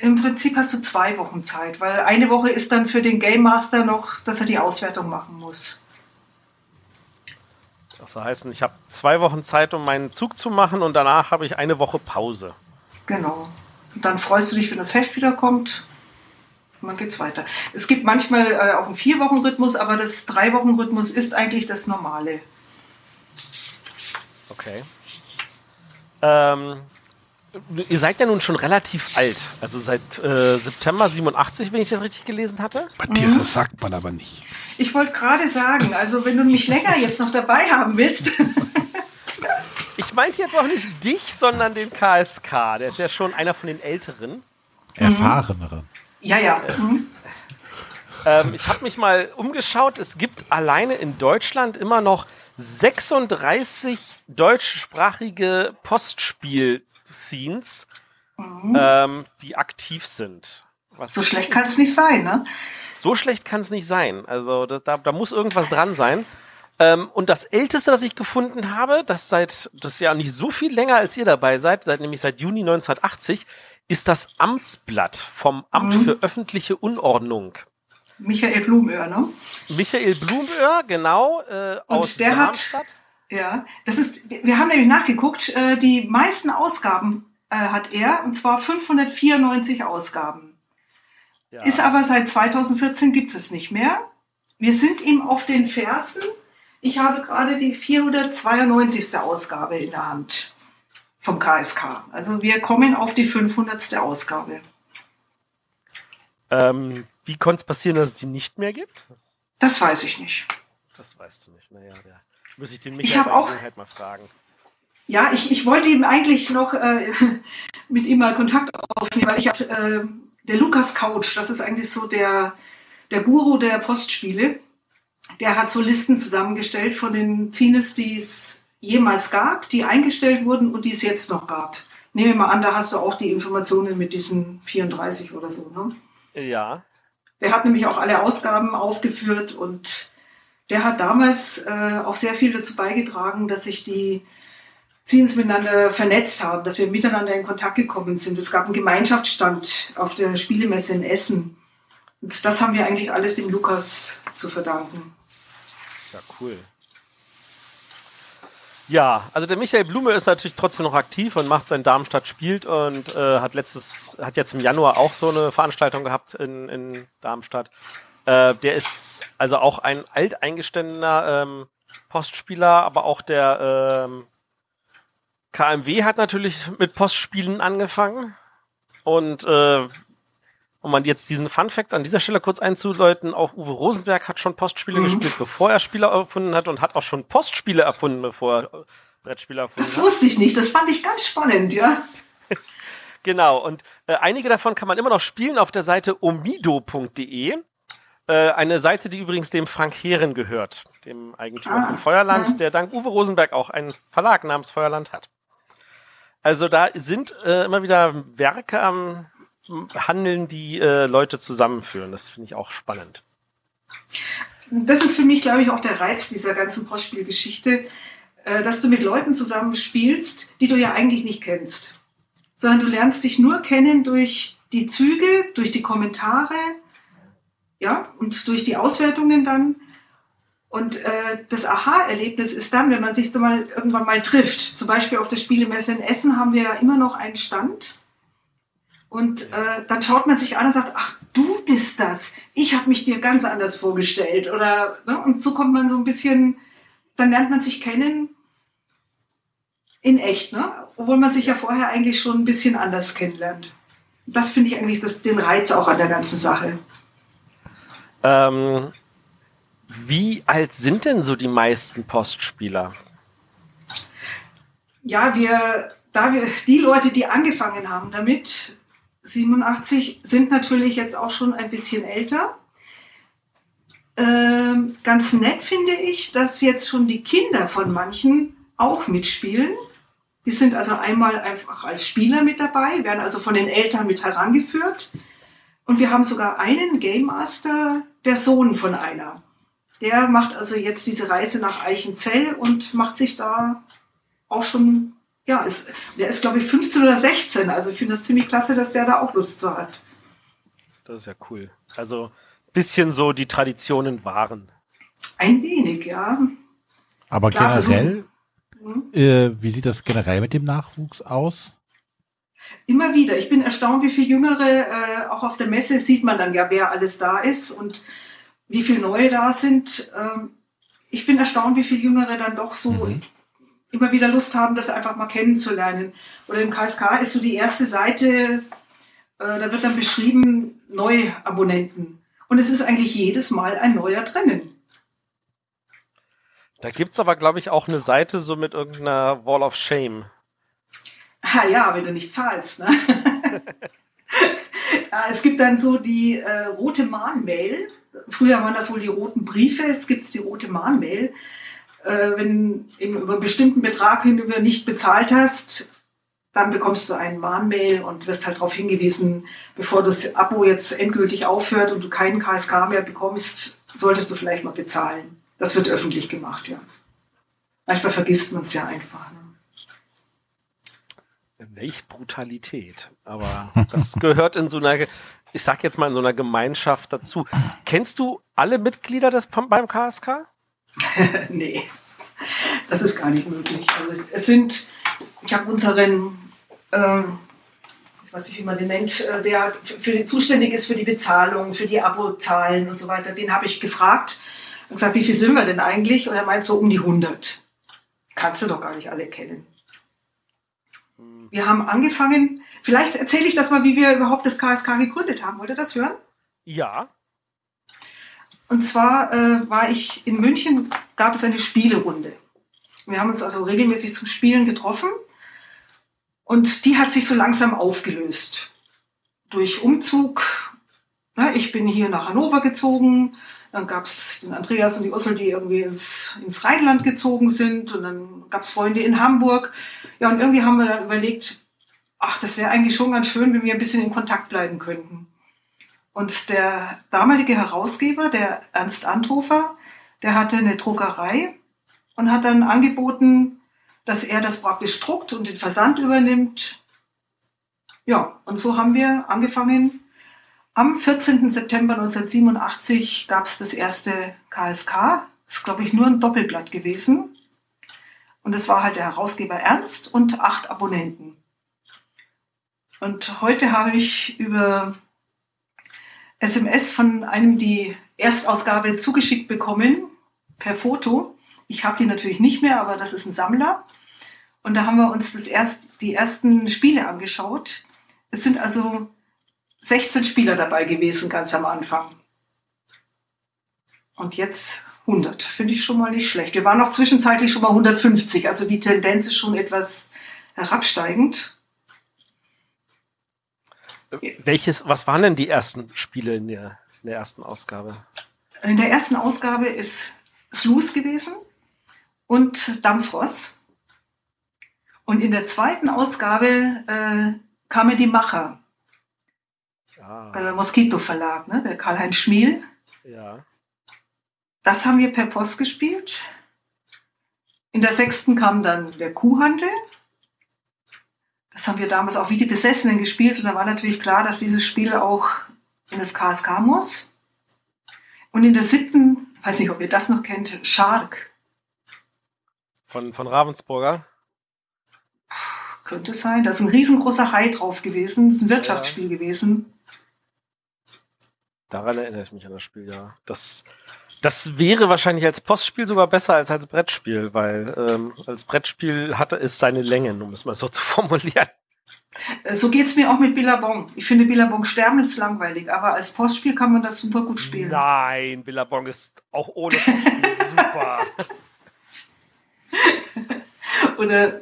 Im Prinzip hast du zwei Wochen Zeit, weil eine Woche ist dann für den Game Master noch, dass er die Auswertung machen muss. Das heißt, ich habe zwei Wochen Zeit, um meinen Zug zu machen und danach habe ich eine Woche Pause. Genau. Und dann freust du dich, wenn das Heft wiederkommt. Und dann geht's weiter. Es gibt manchmal äh, auch einen Vier-Wochen-Rhythmus, aber das Drei-Wochen-Rhythmus ist eigentlich das Normale. Okay. Ähm, ihr seid ja nun schon relativ alt. Also seit äh, September 87, wenn ich das richtig gelesen hatte. Matthias, mhm. das sagt man aber nicht. Ich wollte gerade sagen, also wenn du mich länger jetzt noch dabei haben willst. ich meinte jetzt auch nicht dich, sondern den KSK. Der ist ja schon einer von den Älteren. Erfahreneren. Ja, ja. Mhm. Ähm, ich habe mich mal umgeschaut. Es gibt alleine in Deutschland immer noch 36 deutschsprachige Postspiel-Scenes, mhm. ähm, die aktiv sind. Was so schlecht kann es nicht sein, ne? So schlecht kann es nicht sein. Also da, da, muss irgendwas dran sein. Ähm, und das älteste, das ich gefunden habe, das seit, das ist ja nicht so viel länger als ihr dabei seid, seit nämlich seit Juni 1980, ist das Amtsblatt vom Amt mhm. für öffentliche Unordnung. Michael Blumöhr, ne? Michael Blumöhr, genau. Äh, und der Darmstadt. hat, ja, das ist, wir haben nämlich nachgeguckt, äh, die meisten Ausgaben äh, hat er, und zwar 594 Ausgaben. Ja. Ist aber seit 2014 gibt es nicht mehr. Wir sind ihm auf den Fersen. Ich habe gerade die 492. Ausgabe in der Hand vom KSK. Also wir kommen auf die 500. Ausgabe. Ähm, wie konnte es passieren, dass es die nicht mehr gibt? Das weiß ich nicht. Das weißt du nicht. Naja, der, muss ich den Michael ich auch, halt mal fragen. Ja, ich, ich wollte ihm eigentlich noch äh, mit ihm mal Kontakt aufnehmen, weil ich habe äh, der Lukas Couch, das ist eigentlich so der, der Guru der Postspiele, der hat so Listen zusammengestellt von den Zines, die es jemals gab, die eingestellt wurden und die es jetzt noch gab. Nehme mal an, da hast du auch die Informationen mit diesen 34 oder so, ne? Ja. Der hat nämlich auch alle Ausgaben aufgeführt und der hat damals äh, auch sehr viel dazu beigetragen, dass sich die Teens miteinander vernetzt haben, dass wir miteinander in Kontakt gekommen sind. Es gab einen Gemeinschaftsstand auf der Spielemesse in Essen. Und das haben wir eigentlich alles dem Lukas zu verdanken. Ja, cool. Ja, also der Michael Blume ist natürlich trotzdem noch aktiv und macht sein Darmstadt spielt und äh, hat letztes, hat jetzt im Januar auch so eine Veranstaltung gehabt in, in Darmstadt. Äh, der ist also auch ein alteingestandener ähm, Postspieler, aber auch der ähm, KMW hat natürlich mit Postspielen angefangen Und äh, um man jetzt diesen Fun Fact an dieser Stelle kurz einzuläuten, auch Uwe Rosenberg hat schon Postspiele mhm. gespielt, bevor er Spiele erfunden hat und hat auch schon Postspiele erfunden, bevor er Brettspiele erfunden das hat. Das wusste ich nicht, das fand ich ganz spannend, ja. genau, und äh, einige davon kann man immer noch spielen auf der Seite omido.de. Äh, eine Seite, die übrigens dem Frank Heeren gehört, dem Eigentümer ah, von Feuerland, ja. der dank Uwe Rosenberg auch einen Verlag namens Feuerland hat. Also da sind äh, immer wieder Werke am Handeln, die äh, Leute zusammenführen. Das finde ich auch spannend. Das ist für mich, glaube ich, auch der Reiz dieser ganzen Postspielgeschichte, äh, dass du mit Leuten zusammen spielst, die du ja eigentlich nicht kennst. Sondern du lernst dich nur kennen durch die Züge, durch die Kommentare, ja, und durch die Auswertungen dann. Und äh, das Aha-Erlebnis ist dann, wenn man sich so mal irgendwann mal trifft. Zum Beispiel auf der Spielemesse in Essen haben wir ja immer noch einen Stand. Und äh, dann schaut man sich an und sagt, ach, du bist das. Ich habe mich dir ganz anders vorgestellt. Oder ne? und so kommt man so ein bisschen, dann lernt man sich kennen in echt, ne? Obwohl man sich ja vorher eigentlich schon ein bisschen anders kennenlernt. Das finde ich eigentlich das, den Reiz auch an der ganzen Sache. Ähm, wie alt sind denn so die meisten Postspieler? Ja, wir, da wir, die Leute, die angefangen haben damit, 87, sind natürlich jetzt auch schon ein bisschen älter. Ähm, ganz nett finde ich, dass jetzt schon die Kinder von manchen auch mitspielen. Die sind also einmal einfach als Spieler mit dabei, werden also von den Eltern mit herangeführt. Und wir haben sogar einen Game Master, der Sohn von einer. Der macht also jetzt diese Reise nach Eichenzell und macht sich da auch schon, ja, ist, der ist glaube ich 15 oder 16. Also ich finde das ziemlich klasse, dass der da auch Lust zu hat. Das ist ja cool. Also bisschen so die Traditionen wahren. Ein wenig, ja. Aber Klar, generell, hm? äh, wie sieht das generell mit dem Nachwuchs aus? Immer wieder. Ich bin erstaunt, wie viele Jüngere, äh, auch auf der Messe sieht man dann ja, wer alles da ist und wie viele neue da sind. Ähm, ich bin erstaunt, wie viele Jüngere dann doch so mhm. Immer wieder Lust haben, das einfach mal kennenzulernen. Oder im KSK ist so die erste Seite, äh, da wird dann beschrieben, Neuabonnenten. Und es ist eigentlich jedes Mal ein neuer drinnen. Da gibt es aber, glaube ich, auch eine Seite so mit irgendeiner Wall of Shame. Ah ja, wenn du nicht zahlst. Ne? ja, es gibt dann so die äh, rote Mahnmail. Früher waren das wohl die roten Briefe, jetzt gibt es die rote Mahnmail. Äh, wenn eben über einen bestimmten Betrag hinüber nicht bezahlt hast, dann bekommst du einen Mahnmail und wirst halt darauf hingewiesen, bevor das Abo jetzt endgültig aufhört und du keinen KSK mehr bekommst, solltest du vielleicht mal bezahlen. Das wird öffentlich gemacht, ja. Manchmal vergisst man es ja einfach. Ne? Welch Brutalität. Aber das gehört in so einer, ich sag jetzt mal, in so einer Gemeinschaft dazu. Kennst du alle Mitglieder des, beim KSK? nee, das ist gar nicht möglich. Also es sind, ich habe unseren, ähm, ich weiß nicht, wie man den nennt, äh, der für die, zuständig ist für die Bezahlung, für die Abozahlen und so weiter, den habe ich gefragt und gesagt, wie viel sind wir denn eigentlich? Und er meint so um die 100. Kannst du doch gar nicht alle kennen. Wir haben angefangen, vielleicht erzähle ich das mal, wie wir überhaupt das KSK gegründet haben. Wollt ihr das hören? Ja. Und zwar äh, war ich in München, gab es eine Spielerunde. Wir haben uns also regelmäßig zum Spielen getroffen und die hat sich so langsam aufgelöst. Durch Umzug. Na, ich bin hier nach Hannover gezogen, dann gab es den Andreas und die Ursel, die irgendwie ins, ins Rheinland gezogen sind. Und dann gab es Freunde in Hamburg. Ja, und irgendwie haben wir dann überlegt, ach, das wäre eigentlich schon ganz schön, wenn wir ein bisschen in Kontakt bleiben könnten. Und der damalige Herausgeber, der Ernst Anthofer, der hatte eine Druckerei und hat dann angeboten, dass er das praktisch druckt und den Versand übernimmt. Ja, und so haben wir angefangen, am 14. September 1987 gab es das erste KSK. Das ist, glaube ich, nur ein Doppelblatt gewesen. Und es war halt der Herausgeber Ernst und acht Abonnenten. Und heute habe ich über SMS von einem die Erstausgabe zugeschickt bekommen, per Foto. Ich habe die natürlich nicht mehr, aber das ist ein Sammler. Und da haben wir uns das erst, die ersten Spiele angeschaut, Es sind also 16 Spieler dabei gewesen, ganz am Anfang. Und jetzt 100. Finde ich schon mal nicht schlecht. Wir waren noch zwischenzeitlich schon mal 150. Also die Tendenz ist schon etwas herabsteigend. Welches, was waren denn die ersten Spiele in der, in der ersten Ausgabe? In der ersten Ausgabe ist Sluice gewesen und Dampfross. Und in der zweiten Ausgabe äh, kamen die Macher. Ah, Äh, Moskito Verlag, ne? der Karl-Heinz Schmiel. ja. Das haben wir per Post gespielt. In der sechsten kam dann der Kuhhandel. Das haben wir damals auch wie die Besessenen gespielt und da war natürlich klar, dass dieses Spiel auch in das KSK muss. Und in der siebten, weiß nicht, ob ihr das noch kennt, Shark. Von, von Ravensburger. Könnte sein. Da ist ein riesengroßer Hai drauf gewesen. Das ist ein Wirtschaftsspiel gewesen. Daran erinnere ich mich an das Spiel, ja. Das, das wäre wahrscheinlich als Postspiel sogar besser als als Brettspiel, weil ähm, als Brettspiel hatte es seine Längen, um es mal so zu formulieren. So geht's mir auch mit Billabong. Ich finde Billabong sterben ist langweilig, aber als Postspiel kann man das super gut spielen. Nein, Billabong ist auch ohne Postspiel super. Oder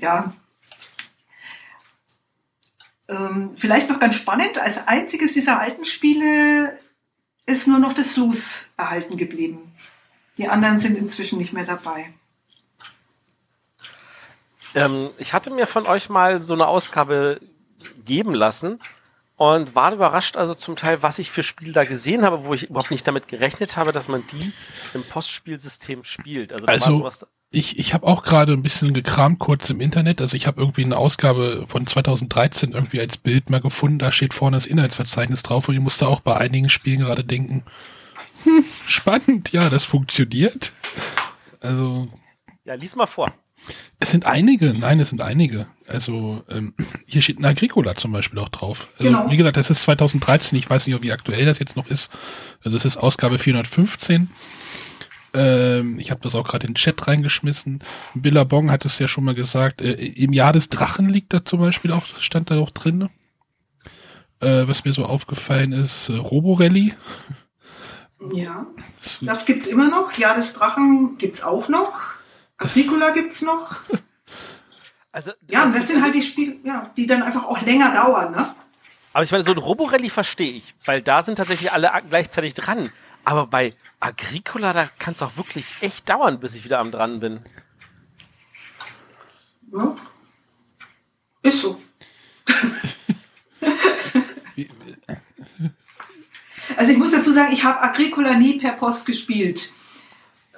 ja. Ähm, vielleicht noch ganz spannend, als einziges dieser alten Spiele ist nur noch das Sluice erhalten geblieben. Die anderen sind inzwischen nicht mehr dabei. Ähm, ich hatte mir von euch mal so eine Ausgabe geben lassen und war überrascht, also zum Teil, was ich für Spiele da gesehen habe, wo ich überhaupt nicht damit gerechnet habe, dass man die im Postspielsystem spielt. Also, Also- war sowas, Ich, ich habe auch gerade ein bisschen gekramt kurz im Internet. Also ich habe irgendwie eine Ausgabe von 2013 irgendwie als Bild mal gefunden. Da steht vorne das Inhaltsverzeichnis drauf und ich musste auch bei einigen Spielen gerade denken, hm, spannend, ja, das funktioniert. Also ja, lies mal vor. Es sind einige, nein, es sind einige. Also ähm, hier steht ein Agricola zum Beispiel auch drauf. Also Genau. wie gesagt, das ist 2013. Ich weiß nicht, wie aktuell das jetzt noch ist. Also es ist Ausgabe 415. Ähm, ich habe das auch gerade in den Chat reingeschmissen. Billabong hat es ja schon mal gesagt. Äh, Im Jahr des Drachen liegt da zum Beispiel auch, stand da auch drin. Äh, was mir so aufgefallen ist, äh, Roborally. Ja, Das, das gibt's immer noch. Ja, des Drachen gibt's auch noch. Agricola gibt's noch. Also, Ja, und das sind halt die Spiele, ja, die dann einfach auch länger dauern, ne? Aber ich meine, so ein Roborally verstehe ich, weil da sind tatsächlich alle gleichzeitig dran. Aber bei Agricola, da kann es auch wirklich echt dauern, bis ich wieder am dran bin. Ja. Ist so. Also ich muss dazu sagen, ich habe Agricola nie per Post gespielt.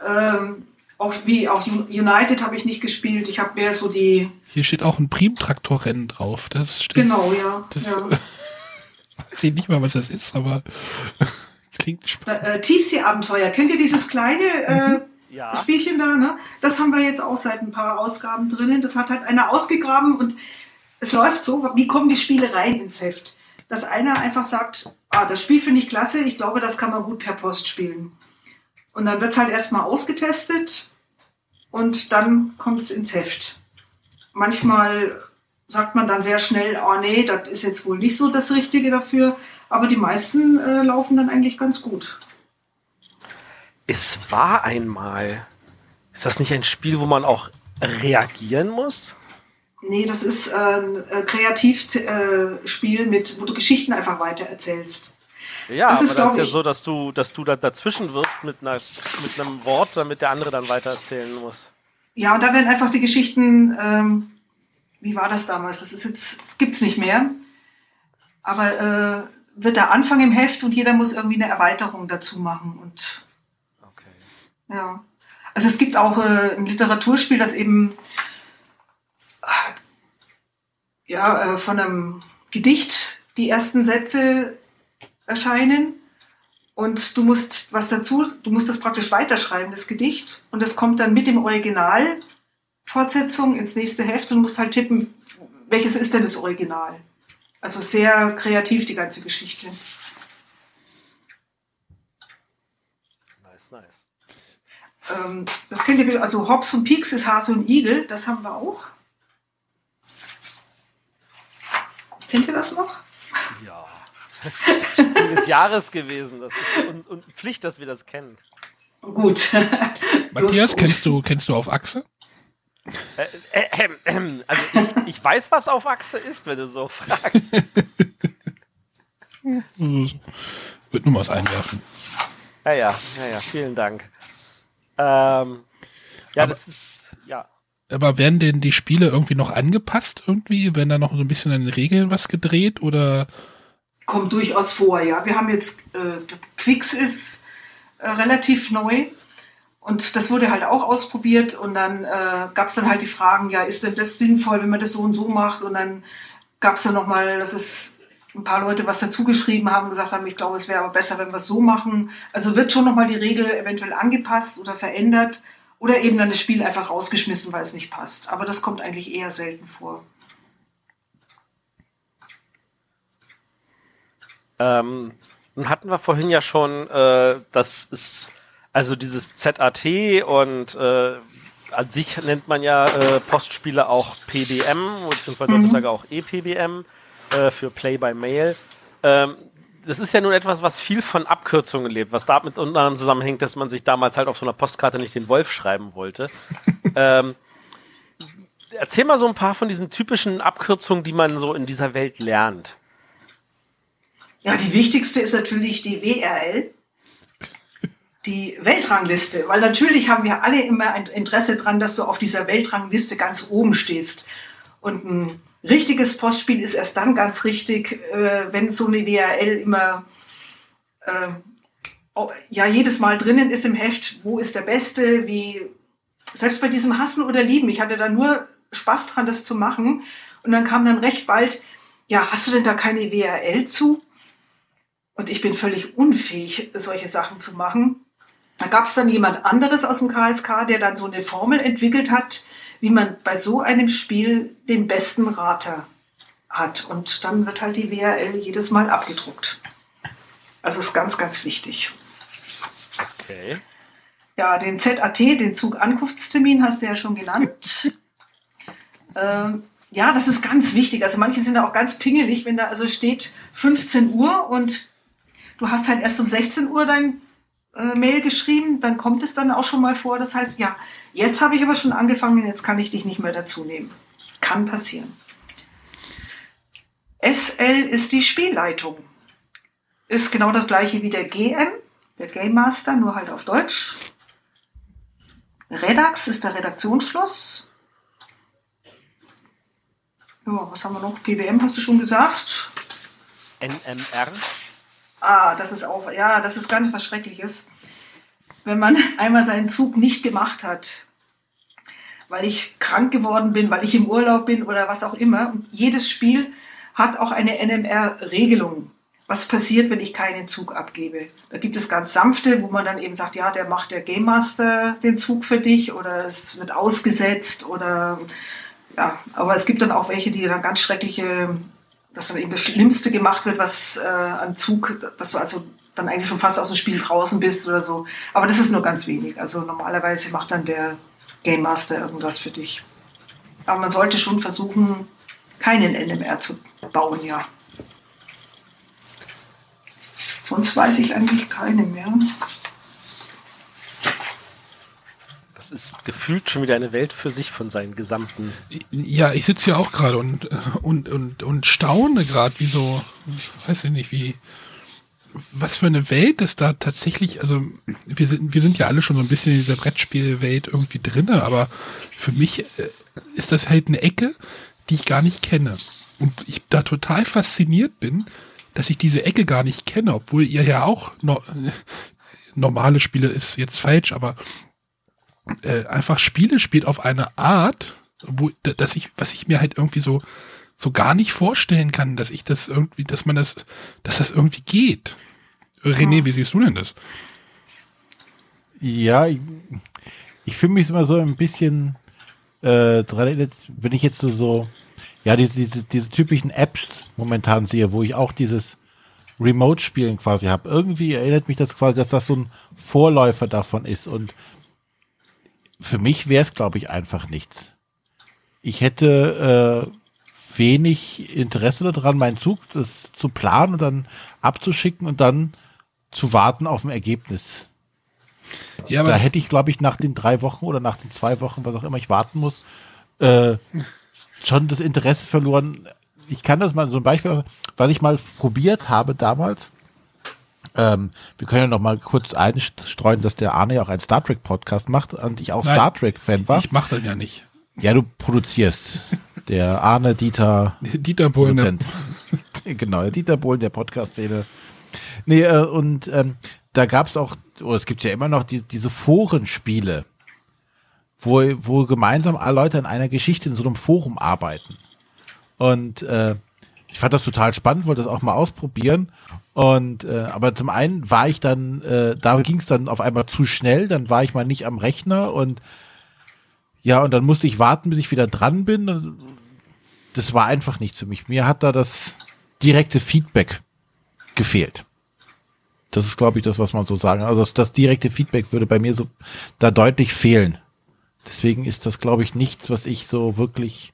Ähm, auch wie auch Un- United habe ich nicht gespielt. Ich habe mehr so die. hier steht auch ein Primtraktorrennen drauf. Das steht, Genau, ja. Das, ja. weiß ich nicht mal, was das ist, aber klingt spannend. Äh, Tiefseeabenteuer. Kennt ihr dieses kleine äh, Ja. Spielchen da? Ne? Das haben wir jetzt auch seit ein paar Ausgaben drinnen. Das hat halt einer ausgegraben und es läuft so, wie kommen die Spiele rein ins Heft? Dass einer einfach sagt, ah, das Spiel finde ich klasse, ich glaube, das kann man gut per Post spielen. Und dann wird es halt erstmal ausgetestet und dann kommt es ins Heft. Manchmal sagt man dann sehr schnell, oh nee, das ist jetzt wohl nicht so das Richtige dafür, aber die meisten äh, laufen dann eigentlich ganz gut. Es war einmal. Ist das nicht ein Spiel, wo man auch reagieren muss? Nee, das ist äh, ein äh, Kreativspiel, äh, mit, wo du Geschichten einfach weiter erzählst. Ja, Das aber ist, das ist ja so, dass du, dass du da dazwischen wirbst mit, einer, mit einem Wort, damit der andere dann weiter erzählen muss. Ja, und da werden einfach die Geschichten, ähm, wie war das damals? Das ist jetzt, das gibt's nicht mehr. Aber äh, wird der Anfang im Heft und jeder muss irgendwie eine Erweiterung dazu machen. Und Okay. ja. Also es gibt auch äh, ein Literaturspiel, das eben äh, ja, äh, von einem Gedicht die ersten Sätze erscheinen und du musst was dazu, du musst das praktisch weiterschreiben, das Gedicht, und das kommt dann mit dem Original Fortsetzung ins nächste Heft und musst halt tippen, welches ist denn das Original. Also sehr kreativ die ganze Geschichte. Nice, nice. Ähm, das kennt ihr, also Hobbs und Peaks ist Hase und Igel, das haben wir auch. Kennt ihr das noch? Ja. Das Spiel des Jahres gewesen. Das ist uns, uns Pflicht, dass wir das kennen. Gut. Matthias, kennst du, kennst du auf Achse? Äh, äh, äh, also ich, ich, weiß, was auf Achse ist, wenn du so fragst. Wird nur was einwerfen. Ja, ja, ja, ja, vielen Dank. Ähm, ja, aber, das ist, ja. Aber werden denn die Spiele irgendwie noch angepasst irgendwie? Werden da noch so ein bisschen an den Regeln was gedreht oder? Kommt durchaus vor, ja. Wir haben jetzt, äh, Quicks ist äh, relativ neu. Und das wurde halt auch ausprobiert und dann äh, gab es dann halt die Fragen, ja, ist denn das sinnvoll, wenn man das so und so macht? Und dann gab es dann nochmal, dass es ein paar Leute was dazu geschrieben haben, gesagt haben, ich glaube, es wäre aber besser, wenn wir es so machen. Also wird schon nochmal die Regel eventuell angepasst oder verändert oder eben dann das Spiel einfach rausgeschmissen, weil es nicht passt. Aber das kommt eigentlich eher selten vor. Ähm, nun hatten wir vorhin ja schon, äh, dass es also dieses ZAT und äh, an sich nennt man ja äh, Postspiele auch PBM, beziehungsweise mhm. sozusagen auch EPBM äh, für Play by Mail. Ähm, das ist ja nun etwas, was viel von Abkürzungen lebt, was damit unter anderem zusammenhängt, dass man sich damals halt auf so einer Postkarte nicht den Wolf schreiben wollte. ähm, erzähl mal so ein paar von diesen typischen Abkürzungen, die man so in dieser Welt lernt. Ja, die wichtigste ist natürlich die WRL, die Weltrangliste, weil natürlich haben wir alle immer ein Interesse daran, dass du auf dieser Weltrangliste ganz oben stehst. Und ein richtiges Postspiel ist erst dann ganz richtig, äh, wenn so eine WRL immer äh, ja jedes Mal drinnen ist im Heft, wo ist der Beste, wie selbst bei diesem Hassen oder Lieben, ich hatte da nur Spaß dran, das zu machen. Und dann kam dann recht bald, ja, hast du denn da keine WRL zu? Und ich bin völlig unfähig, solche Sachen zu machen. Da gab es dann jemand anderes aus dem KSK, der dann so eine Formel entwickelt hat, wie man bei so einem Spiel den besten Rater hat. Und dann wird halt die WRL jedes Mal abgedruckt. Also ist ganz, ganz wichtig. Okay. Ja, den ZAT, den Zugankunftstermin, hast du ja schon genannt. ähm, ja, das ist ganz wichtig. Also manche sind da auch ganz pingelig, wenn da also steht 15 Uhr und du hast halt erst um 16 Uhr dein äh, Mail geschrieben, dann kommt es dann auch schon mal vor. Das heißt, ja, jetzt habe ich aber schon angefangen, jetzt kann ich dich nicht mehr dazu nehmen. Kann passieren. SL ist die Spielleitung. Ist genau das gleiche wie der GM, der Game Master, nur halt auf Deutsch. Redax ist der Redaktionsschluss. Ja, was haben wir noch? PBM hast du schon gesagt. NMR. Ah, das ist auch, ja, das ist ganz was Schreckliches. Wenn man einmal seinen Zug nicht gemacht hat, weil ich krank geworden bin, weil ich im Urlaub bin oder was auch immer. Und jedes Spiel hat auch eine NMR-Regelung. Was passiert, wenn ich keinen Zug abgebe? Da gibt es ganz sanfte, wo man dann eben sagt, ja, der macht der Game Master den Zug für dich oder es wird ausgesetzt oder ja, aber es gibt dann auch welche, die dann ganz schreckliche dass dann eben das Schlimmste gemacht wird, was äh, an Zug, dass du also dann eigentlich schon fast aus dem Spiel draußen bist oder so. Aber das ist nur ganz wenig. Also normalerweise macht dann der Game Master irgendwas für dich. Aber man sollte schon versuchen, keinen NMR zu bauen, ja. Sonst weiß ich eigentlich keine mehr. Ist gefühlt schon wieder eine Welt für sich von seinen gesamten. Ja, ich sitze ja auch gerade und, und, und, und staune gerade, wie so, weiß ich nicht, wie, was für eine Welt ist da tatsächlich, also wir sind, wir sind ja alle schon so ein bisschen in dieser Brettspielwelt irgendwie drinne, aber für mich äh, ist das halt eine Ecke, die ich gar nicht kenne. Und ich da total fasziniert bin, dass ich diese Ecke gar nicht kenne, obwohl ihr ja auch no, normale Spiele ist jetzt falsch, aber äh, einfach Spiele spielt auf eine Art, wo, dass ich, was ich mir halt irgendwie so, so gar nicht vorstellen kann, dass ich das irgendwie, dass man das, dass das irgendwie geht. René, ja. wie siehst du denn das? Ja, ich, ich fühle mich immer so ein bisschen äh, dran, wenn ich jetzt so, so ja, diese, diese, diese typischen Apps momentan sehe, wo ich auch dieses Remote-Spielen quasi habe. Irgendwie erinnert mich das quasi, dass das so ein Vorläufer davon ist und für mich wäre es, glaube ich, einfach nichts. Ich hätte, äh, wenig Interesse daran, meinen Zug das zu planen und dann abzuschicken und dann zu warten auf ein Ergebnis. Ja, da hätte ich, glaube ich, nach den drei Wochen oder nach den zwei Wochen, was auch immer ich warten muss, äh, schon das Interesse verloren. Ich kann das mal so ein Beispiel, was ich mal probiert habe damals. Ähm, wir können ja noch mal kurz einstreuen, dass der Arne ja auch einen Star Trek Podcast macht und ich auch Nein, Star Trek Fan war. Ich mache das ja nicht. Ja, du produzierst. Der Arne Dieter. Dieter Bohlen. genau, der Dieter Bohlen der Podcast-Szene. Nee, äh, und ähm, da gab es auch, oder es gibt ja immer noch die, diese Forenspiele, wo, wo gemeinsam alle Leute an einer Geschichte in so einem Forum arbeiten. Und äh, ich fand das total spannend, wollte das auch mal ausprobieren. Und äh, aber zum einen war ich dann, äh, da ging es dann auf einmal zu schnell, dann war ich mal nicht am Rechner und ja, und dann musste ich warten, bis ich wieder dran bin. Das war einfach nicht für mich. Mir hat da das direkte Feedback gefehlt. Das ist, glaube ich, das, was man so sagen. Also das, das direkte Feedback würde bei mir so da deutlich fehlen. Deswegen ist das, glaube ich, nichts, was ich so wirklich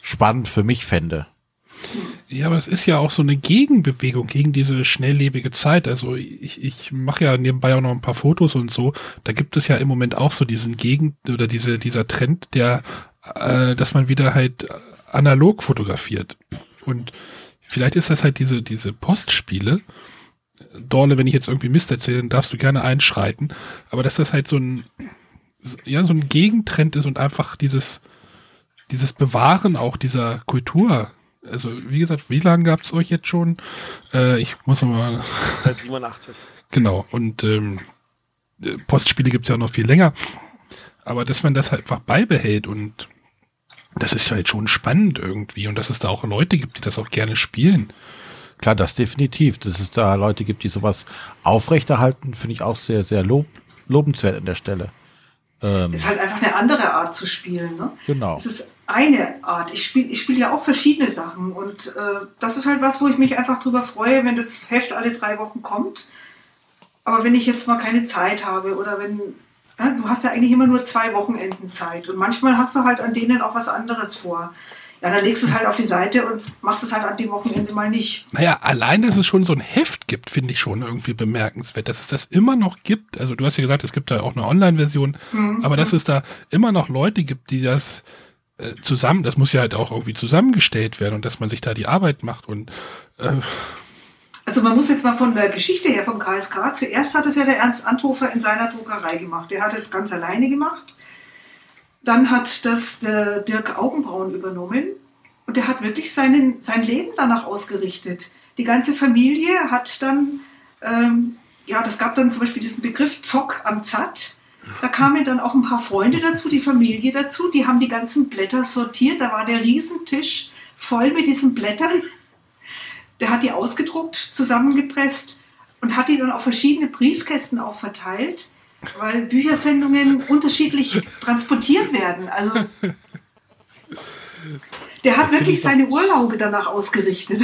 spannend für mich fände. Ja, aber es ist ja auch so eine Gegenbewegung gegen diese schnelllebige Zeit. Also ich, ich mache ja nebenbei auch noch ein paar Fotos und so. Da gibt es ja im Moment auch so diesen Gegen oder diese dieser Trend, der, äh, dass man wieder halt analog fotografiert. Und vielleicht ist das halt diese diese Postspiele. Dorle, wenn ich jetzt irgendwie Mist erzähle, dann darfst du gerne einschreiten. Aber dass das halt so ein ja so ein Gegentrend ist und einfach dieses dieses Bewahren auch dieser Kultur also wie gesagt, wie lange gab es euch jetzt schon? Äh, ich muss mal. Seit 87. Genau, und ähm, äh, Postspiele gibt es ja noch viel länger. Aber dass man das halt einfach beibehält und das ist halt schon spannend irgendwie und dass es da auch Leute gibt, die das auch gerne spielen. Klar, das definitiv. Dass es da Leute gibt, die sowas aufrechterhalten, finde ich auch sehr, sehr lob, lobenswert an der Stelle. Ähm, ist halt einfach eine andere Art zu spielen. Ne? Genau. Es ist eine Art. Ich spiele ich spiel ja auch verschiedene Sachen und äh, das ist halt was, wo ich mich einfach drüber freue, wenn das Heft alle drei Wochen kommt. Aber wenn ich jetzt mal keine Zeit habe oder wenn, ja, du hast ja eigentlich immer nur zwei Wochenenden Zeit und manchmal hast du halt an denen auch was anderes vor. Ja, dann legst du es halt auf die Seite und machst es halt an dem Wochenende mal nicht. Naja, allein, dass es schon so ein Heft gibt, finde ich schon irgendwie bemerkenswert, dass es das immer noch gibt. Also du hast ja gesagt, es gibt da auch eine Online-Version, mhm. aber dass es da immer noch Leute gibt, die das äh, zusammen, das muss ja halt auch irgendwie zusammengestellt werden und dass man sich da die Arbeit macht und äh, also man muss jetzt mal von der Geschichte her vom KSK, zuerst hat es ja der Ernst Anthofer in seiner Druckerei gemacht. Der hat es ganz alleine gemacht. Dann hat das der Dirk Augenbraun übernommen und der hat wirklich seinen, sein Leben danach ausgerichtet. Die ganze Familie hat dann, ähm, ja, das gab dann zum Beispiel diesen Begriff Zock am Zatt. Da kamen dann auch ein paar Freunde dazu, die Familie dazu, die haben die ganzen Blätter sortiert. Da war der Riesentisch voll mit diesen Blättern. Der hat die ausgedruckt, zusammengepresst und hat die dann auf verschiedene Briefkästen auch verteilt, weil Büchersendungen unterschiedlich transportiert werden. Also der hat wirklich seine Urlaube danach ausgerichtet.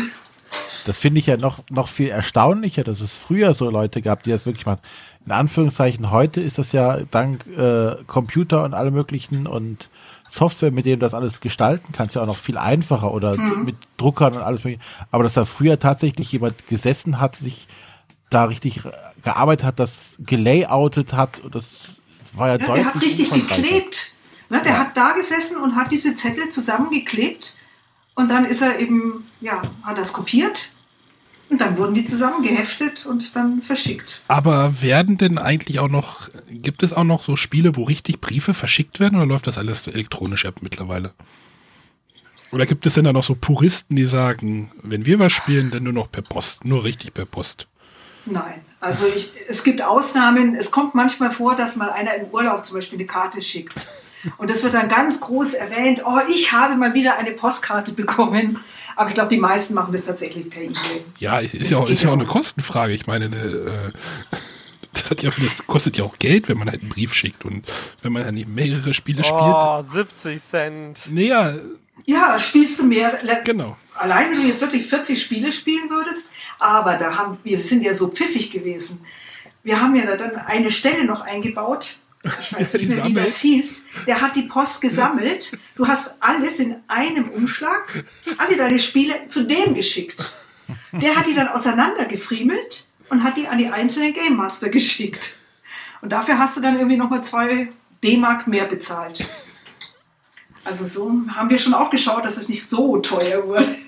Das finde ich ja noch, noch viel erstaunlicher, dass es früher so Leute gab, die das wirklich machen in Anführungszeichen heute ist das ja dank äh, Computer und allem möglichen und Software, mit dem du das alles gestalten kannst, ja auch noch viel einfacher oder mhm. mit Druckern und alles mögliche. Aber dass da früher tatsächlich jemand gesessen hat, sich da richtig gearbeitet hat, das gelayoutet hat, das war ja, ja deutlich. Der hat richtig geklebt. Ne, der ja. hat da gesessen und hat diese Zettel zusammengeklebt und dann ist er eben, ja, hat das kopiert und dann wurden die zusammengeheftet und dann verschickt. Aber werden denn eigentlich auch noch, gibt es auch noch so Spiele, wo richtig Briefe verschickt werden oder läuft das alles elektronisch ab mittlerweile? Oder gibt es denn da noch so Puristen, die sagen, wenn wir was spielen, dann nur noch per Post, nur richtig per Post? Nein, also ich, es gibt Ausnahmen. Es kommt manchmal vor, dass mal einer im Urlaub zum Beispiel eine Karte schickt. Und das wird dann ganz groß erwähnt, oh, ich habe mal wieder eine Postkarte bekommen. Aber ich glaube, die meisten machen das tatsächlich per E-Mail. Ja, ist, ja auch, ist ja auch eine Kostenfrage. Ich meine, äh, das, hat ja, das kostet ja auch Geld, wenn man halt einen Brief schickt und wenn man dann nicht mehrere Spiele spielt. Oh, 70 Cent. Naja. Ja, spielst du mehr. Genau. Allein wenn du jetzt wirklich 40 Spiele spielen würdest, aber da haben wir sind ja so pfiffig gewesen. Wir haben ja dann eine Stelle noch eingebaut, ich weiß nicht mehr, wie das hieß, der hat die Post gesammelt. Du hast alles in einem Umschlag, alle deine Spiele zu dem geschickt. Der hat die dann auseinandergefriemelt und hat die an die einzelnen Game Master geschickt. Und dafür hast du dann irgendwie nochmal zwei D-Mark mehr bezahlt. Also so haben wir schon auch geschaut, dass es nicht so teuer wurde.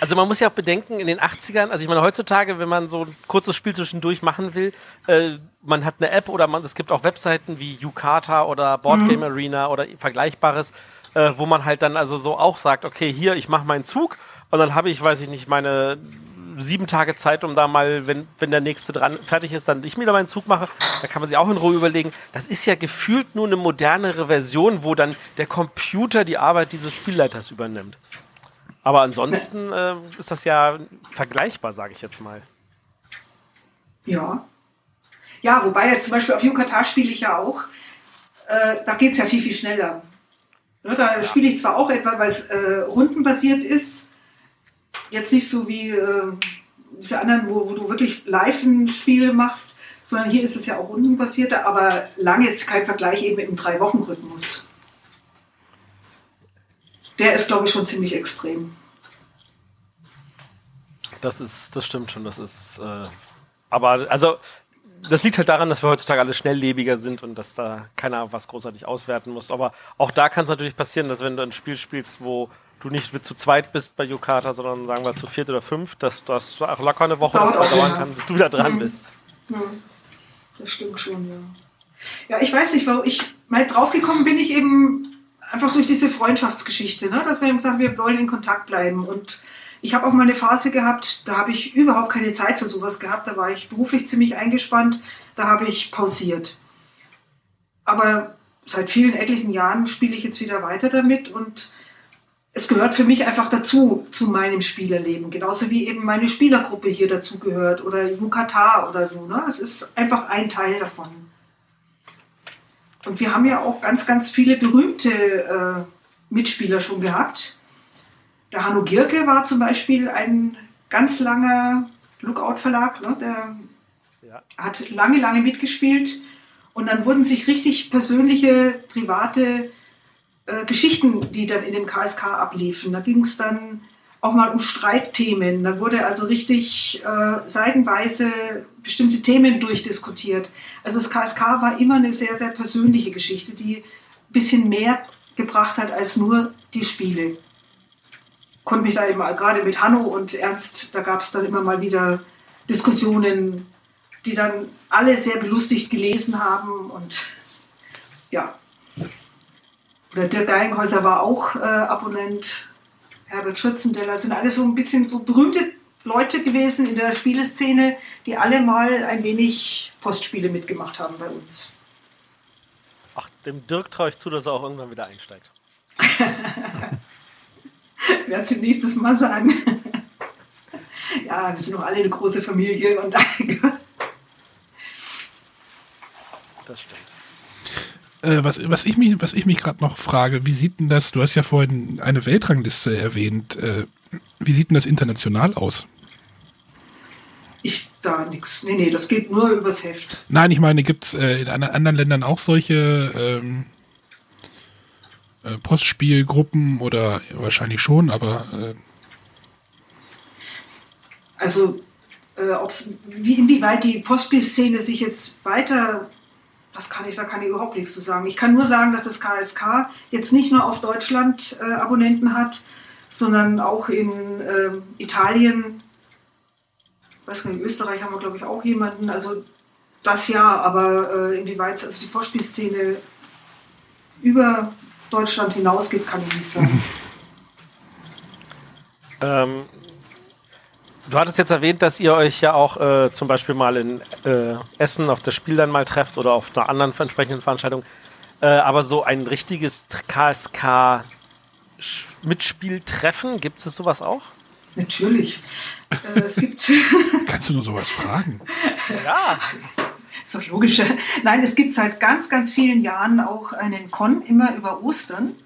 Also man muss ja auch bedenken, in den 80ern, also ich meine heutzutage, wenn man so ein kurzes Spiel zwischendurch machen will, äh, man hat eine App oder man, es gibt auch Webseiten wie Yukata oder Board Game mhm. Arena oder Vergleichbares, äh, wo man halt dann also so auch sagt, okay, hier, ich mache meinen Zug und dann habe ich, weiß ich nicht, meine sieben Tage Zeit, um da mal, wenn, wenn der nächste dran fertig ist, dann ich mir da meinen Zug mache. Da kann man sich auch in Ruhe überlegen. Das ist ja gefühlt nur eine modernere Version, wo dann der Computer die Arbeit dieses Spielleiters übernimmt. Aber ansonsten äh, ist das ja vergleichbar, sage ich jetzt mal. Ja. Ja, wobei ja zum Beispiel auf Yucatan spiele ich ja auch. Äh, da geht es ja viel, viel schneller. Ne, da ja. spiele ich zwar auch etwa, weil es äh, rundenbasiert ist, jetzt nicht so wie äh, diese anderen, wo, wo du wirklich live ein Spiel machst, sondern hier ist es ja auch rundenbasierter, aber lange jetzt kein Vergleich eben im Drei-Wochen-Rhythmus. Der ist, glaube ich, schon ziemlich extrem. Das ist, das stimmt schon, das ist, äh, aber also das liegt halt daran, dass wir heutzutage alle schnelllebiger sind und dass da keiner was großartig auswerten muss. Aber auch da kann es natürlich passieren, dass wenn du ein Spiel spielst, wo du nicht mit zu zweit bist bei Yukata, sondern sagen wir zu viert oder fünf, dass das auch locker eine Woche dauern kann, bis du wieder dran mhm. bist. Mhm. Das stimmt schon, ja. Ja, ich weiß nicht, warum ich mal draufgekommen bin, ich eben einfach durch diese Freundschaftsgeschichte, ne? dass wir eben sagen, wir wollen in Kontakt bleiben. Und ich habe auch mal eine Phase gehabt, da habe ich überhaupt keine Zeit für sowas gehabt, da war ich beruflich ziemlich eingespannt, da habe ich pausiert. Aber seit vielen etlichen Jahren spiele ich jetzt wieder weiter damit und es gehört für mich einfach dazu, zu meinem Spielerleben. Genauso wie eben meine Spielergruppe hier dazu gehört oder Yukata oder so. Ne? Es ist einfach ein Teil davon. Und wir haben ja auch ganz, ganz viele berühmte äh, Mitspieler schon gehabt. Der Hanno Gierke war zum Beispiel ein ganz langer Lookout-Verlag. Ne? Der ja. hat lange, lange mitgespielt. Und dann wurden sich richtig persönliche, private äh, Geschichten, die dann in dem KSK abliefen. Da ging es dann auch mal um Streitthemen. Da wurde also richtig äh, seitenweise bestimmte Themen durchdiskutiert. Also das KSK war immer eine sehr, sehr persönliche Geschichte, die ein bisschen mehr gebracht hat als nur die Spiele. Konnte mich da eben gerade mit Hanno und Ernst, da gab es dann immer mal wieder Diskussionen, die dann alle sehr belustigt gelesen haben und ja. Oder Dirk Deilenhäuser war auch äh, Abonnent. Herbert Schützendeller sind alle so ein bisschen so berühmte Leute gewesen in der Spieleszene, die alle mal ein wenig Postspiele mitgemacht haben bei uns. Ach, dem Dirk traue ich zu, dass er auch irgendwann wieder einsteigt. Werde es nächstes Mal sagen. ja, wir sind doch alle eine große Familie und Das stimmt. Äh, was, was ich mich, was ich mich gerade noch frage, wie sieht denn das, du hast ja vorhin eine Weltrangliste erwähnt, äh, wie sieht denn das international aus? Ich da nichts. Nee, nee, das geht nur übers Heft. Nein, ich meine, gibt es äh, in anderen Ländern auch solche ähm, äh, Postspielgruppen oder wahrscheinlich schon, aber. Äh also, ob's, wie, inwieweit die Postspielszene sich jetzt weiter das kann ich, da kann ich überhaupt nichts zu sagen. Ich kann nur sagen, dass das KSK jetzt nicht nur auf Deutschland äh, Abonnenten hat, sondern auch in äh, Italien, weiß nicht, in Österreich haben wir glaube ich auch jemanden, also das ja, aber äh, inwieweit also die Vorspielszene über Deutschland hinausgeht, kann ich nicht sagen. ähm, Du hattest jetzt erwähnt, dass ihr euch ja auch äh, zum Beispiel mal in äh, Essen auf das Spiel dann mal trefft oder auf einer anderen entsprechenden Veranstaltung. Äh, aber so ein richtiges KSK Mitspieltreffen, gibt es sowas auch? Natürlich. Äh, es gibt. Kannst du nur sowas fragen? Ja. Ist doch logisch. Nein, es gibt seit ganz, ganz vielen Jahren auch einen Con, immer über Ostern,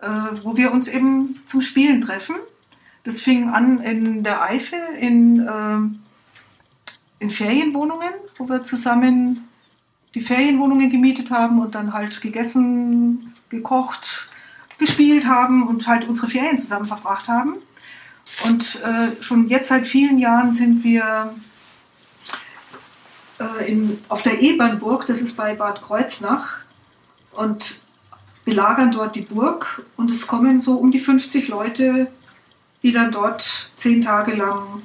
äh, wo wir uns eben zum Spielen treffen das fing an in der Eifel, in, äh, in Ferienwohnungen, wo wir zusammen die Ferienwohnungen gemietet haben und dann halt gegessen, gekocht, gespielt haben und halt unsere Ferien zusammen verbracht haben. Und äh, schon jetzt seit vielen Jahren sind wir äh, in, auf der Ebernburg, das ist bei Bad Kreuznach, und belagern dort die Burg. Und es kommen so um die 50 Leute, die dann dort zehn Tage lang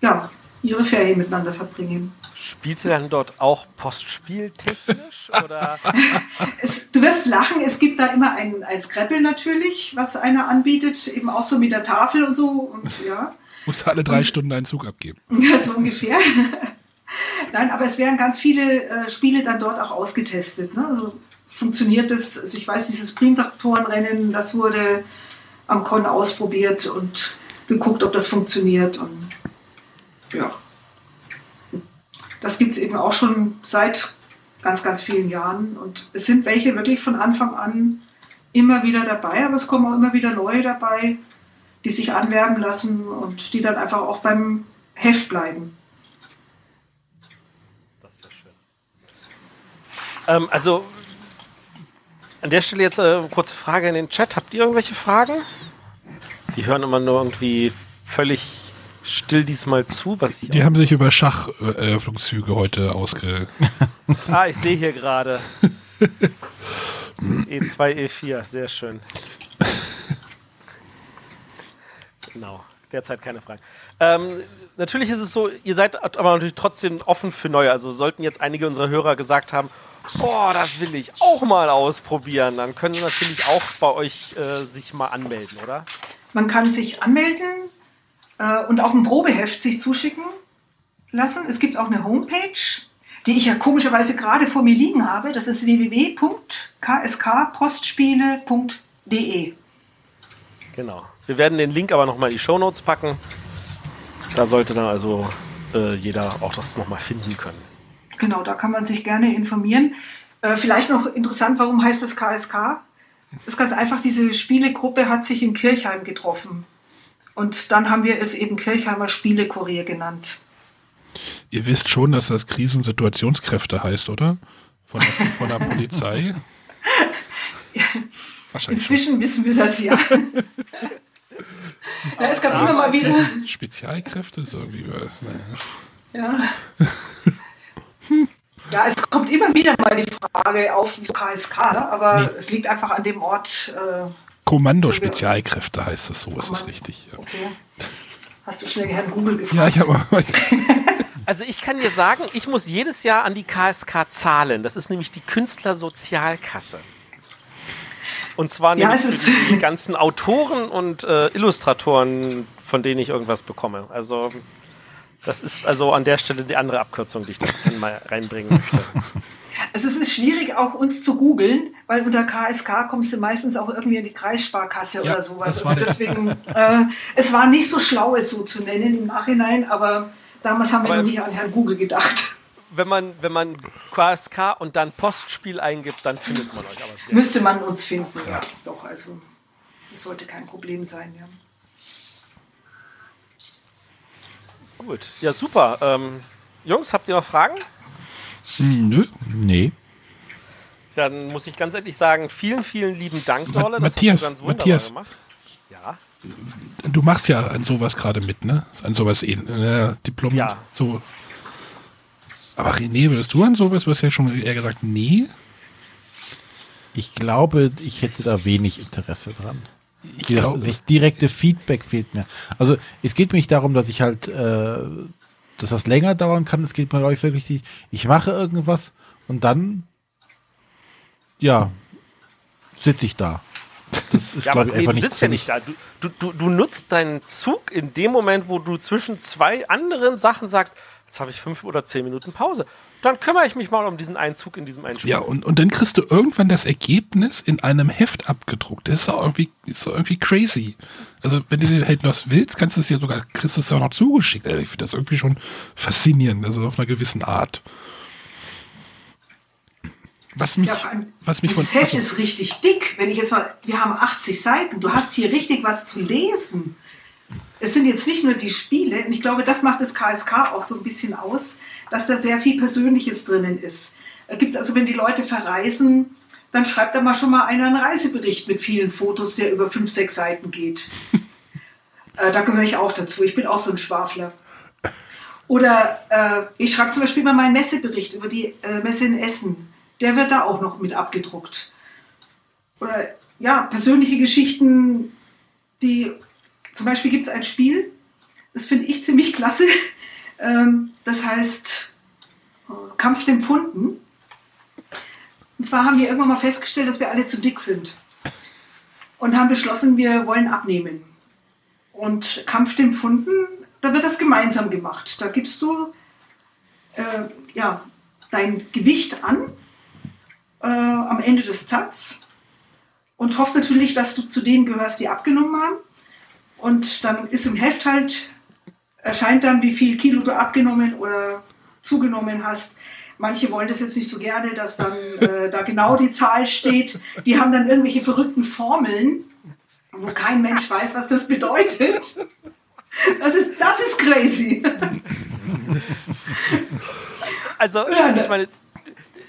ja, ihre Ferien miteinander verbringen. Spielt ihr dann dort auch postspieltechnisch? oder? es, du wirst lachen, es gibt da immer ein, ein Scrabble natürlich, was einer anbietet, eben auch so mit der Tafel und so. Und, ja. Musst alle drei und, Stunden einen Zug abgeben. Ja, so ungefähr. Nein, aber es werden ganz viele äh, Spiele dann dort auch ausgetestet. Ne? Also funktioniert das, also ich weiß, dieses Primtraktorenrennen, das wurde am Con ausprobiert und geguckt, ob das funktioniert. Und ja, das gibt es eben auch schon seit ganz, ganz vielen Jahren. Und es sind welche wirklich von Anfang an immer wieder dabei, aber es kommen auch immer wieder neue dabei, die sich anwerben lassen und die dann einfach auch beim Heft bleiben. Das ist ja schön. Ähm, also an der Stelle jetzt äh, kurze Frage in den Chat. Habt ihr irgendwelche Fragen? Die hören immer nur irgendwie völlig still diesmal zu. Was die haben sich über Schacheröffnungszüge heute ausge... ah, ich sehe hier gerade. E2, E4, sehr schön. Genau, derzeit keine Fragen. Ähm, natürlich ist es so, ihr seid aber natürlich trotzdem offen für Neue. Also sollten jetzt einige unserer Hörer gesagt haben, oh, das will ich auch mal ausprobieren, dann können sie natürlich auch bei euch äh, sich mal anmelden, oder? Man kann sich anmelden äh, und auch ein Probeheft sich zuschicken lassen. Es gibt auch eine Homepage, die ich ja komischerweise gerade vor mir liegen habe. Das ist www.kskpostspiele.de. Genau. Wir werden den Link aber nochmal in die Shownotes packen. Da sollte dann also äh, jeder auch das nochmal finden können. Genau, da kann man sich gerne informieren. Äh, vielleicht noch interessant, warum heißt das KSK? Das ist ganz einfach, diese Spielegruppe hat sich in Kirchheim getroffen. Und dann haben wir es eben Kirchheimer Spielekurier genannt. Ihr wisst schon, dass das Krisensituationskräfte heißt, oder? Von der, von der Polizei? ja, Inzwischen schon. wissen wir das ja. ja es gab immer mal wieder. Spezialkräfte, so wie wir. Naja. Ja. Ja, es kommt immer wieder mal die Frage auf KSK, ne? aber nee. es liegt einfach an dem Ort. Äh, Kommando-Spezialkräfte heißt es so, ist es richtig. Ja. Okay. Hast du schnell Herrn Google gefragt? Ja, ich habe. also ich kann dir sagen, ich muss jedes Jahr an die KSK zahlen. Das ist nämlich die Künstlersozialkasse. Und zwar ja, die ganzen Autoren und äh, Illustratoren, von denen ich irgendwas bekomme. Also das ist also an der Stelle die andere Abkürzung, die ich da mal reinbringen möchte. Also es ist schwierig auch uns zu googeln, weil unter KSK kommst du meistens auch irgendwie in die Kreissparkasse ja, oder sowas. Also deswegen, äh, es war nicht so schlau, es so zu nennen im Nachhinein, aber damals haben wir noch nicht an Herrn Google gedacht. Wenn man, wenn man KSK und dann Postspiel eingibt, dann findet man euch aber Müsste man uns finden, ja. ja. Doch, also das sollte kein Problem sein, ja. Gut, ja super. Ähm, Jungs, habt ihr noch Fragen? Nö. Nee. Dann muss ich ganz ehrlich sagen, vielen, vielen lieben Dank, Dorle. Das Matthias, hast du ganz Matthias, gemacht. Ja. Du machst ja an sowas gerade mit, ne? An sowas äh, Diplom. Ja. So. Aber René, würdest du an sowas? Du hast ja schon eher gesagt, nee. Ich glaube, ich hätte da wenig Interesse dran. Ich glaube, das direkte Feedback fehlt mir. Also es geht mir nicht darum, dass ich halt, äh, dass das länger dauern kann. Es geht mir glaube ich wirklich, die, ich mache irgendwas und dann, ja, sitze ich da. Das ist, ja, aber ich, einfach du sitzt ja nicht da. Du, du, du nutzt deinen Zug in dem Moment, wo du zwischen zwei anderen Sachen sagst, jetzt habe ich fünf oder zehn Minuten Pause dann kümmere ich mich mal um diesen Einzug in diesem Einspiel. Ja, und, und dann kriegst du irgendwann das Ergebnis in einem Heft abgedruckt. Das ist doch irgendwie, ist doch irgendwie crazy. Also, wenn du halt was willst, kannst du es ja sogar, kriegst du es ja auch noch zugeschickt. Also, ich finde das irgendwie schon faszinierend, also auf einer gewissen Art. Was mich, ja, was mich das Heft ist richtig dick. Wenn ich jetzt mal, wir haben 80 Seiten, du hast hier richtig was zu lesen. Es sind jetzt nicht nur die Spiele, und ich glaube, das macht das KSK auch so ein bisschen aus, dass da sehr viel Persönliches drinnen ist. Da gibt es also, wenn die Leute verreisen, dann schreibt da mal schon mal einer einen Reisebericht mit vielen Fotos, der über fünf, sechs Seiten geht. äh, da gehöre ich auch dazu. Ich bin auch so ein Schwafler. Oder äh, ich schreibe zum Beispiel mal meinen Messebericht über die äh, Messe in Essen. Der wird da auch noch mit abgedruckt. Oder ja, persönliche Geschichten, die zum Beispiel gibt es ein Spiel, das finde ich ziemlich klasse. Ähm, das heißt äh, Kampf dem Pfunden. Und zwar haben wir irgendwann mal festgestellt, dass wir alle zu dick sind. Und haben beschlossen, wir wollen abnehmen. Und Kampf dem Pfunden, da wird das gemeinsam gemacht. Da gibst du äh, ja, dein Gewicht an äh, am Ende des Zatz und hoffst natürlich, dass du zu denen gehörst, die abgenommen haben. Und dann ist im Heft halt, erscheint dann, wie viel Kilo du abgenommen oder zugenommen hast. Manche wollen das jetzt nicht so gerne, dass dann äh, da genau die Zahl steht. Die haben dann irgendwelche verrückten Formeln, wo kein Mensch weiß, was das bedeutet. Das ist, das ist crazy. Also, ich meine,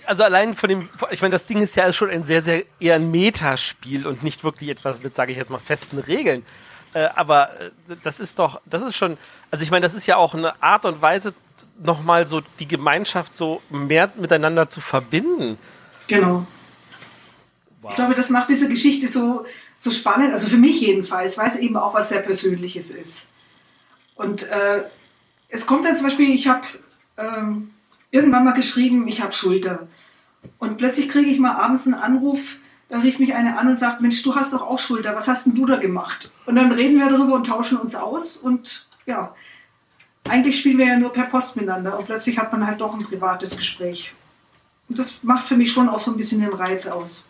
also allein von dem, ich meine, das Ding ist ja schon ein sehr, sehr eher ein Metaspiel und nicht wirklich etwas mit, sage ich jetzt mal, festen Regeln. Äh, aber äh, das ist doch, das ist schon, also ich meine, das ist ja auch eine Art und Weise, nochmal so die Gemeinschaft so mehr miteinander zu verbinden. Genau. Wow. Ich glaube, das macht diese Geschichte so, so spannend, also für mich jedenfalls, weil es eben auch was sehr Persönliches ist. Und äh, es kommt dann zum Beispiel, ich habe ähm, irgendwann mal geschrieben, ich habe Schulter. Und plötzlich kriege ich mal abends einen Anruf, da rief mich eine an und sagt, Mensch, du hast doch auch Schulter, was hast denn du da gemacht? Und dann reden wir darüber und tauschen uns aus und ja, eigentlich spielen wir ja nur per Post miteinander und plötzlich hat man halt doch ein privates Gespräch. Und das macht für mich schon auch so ein bisschen den Reiz aus.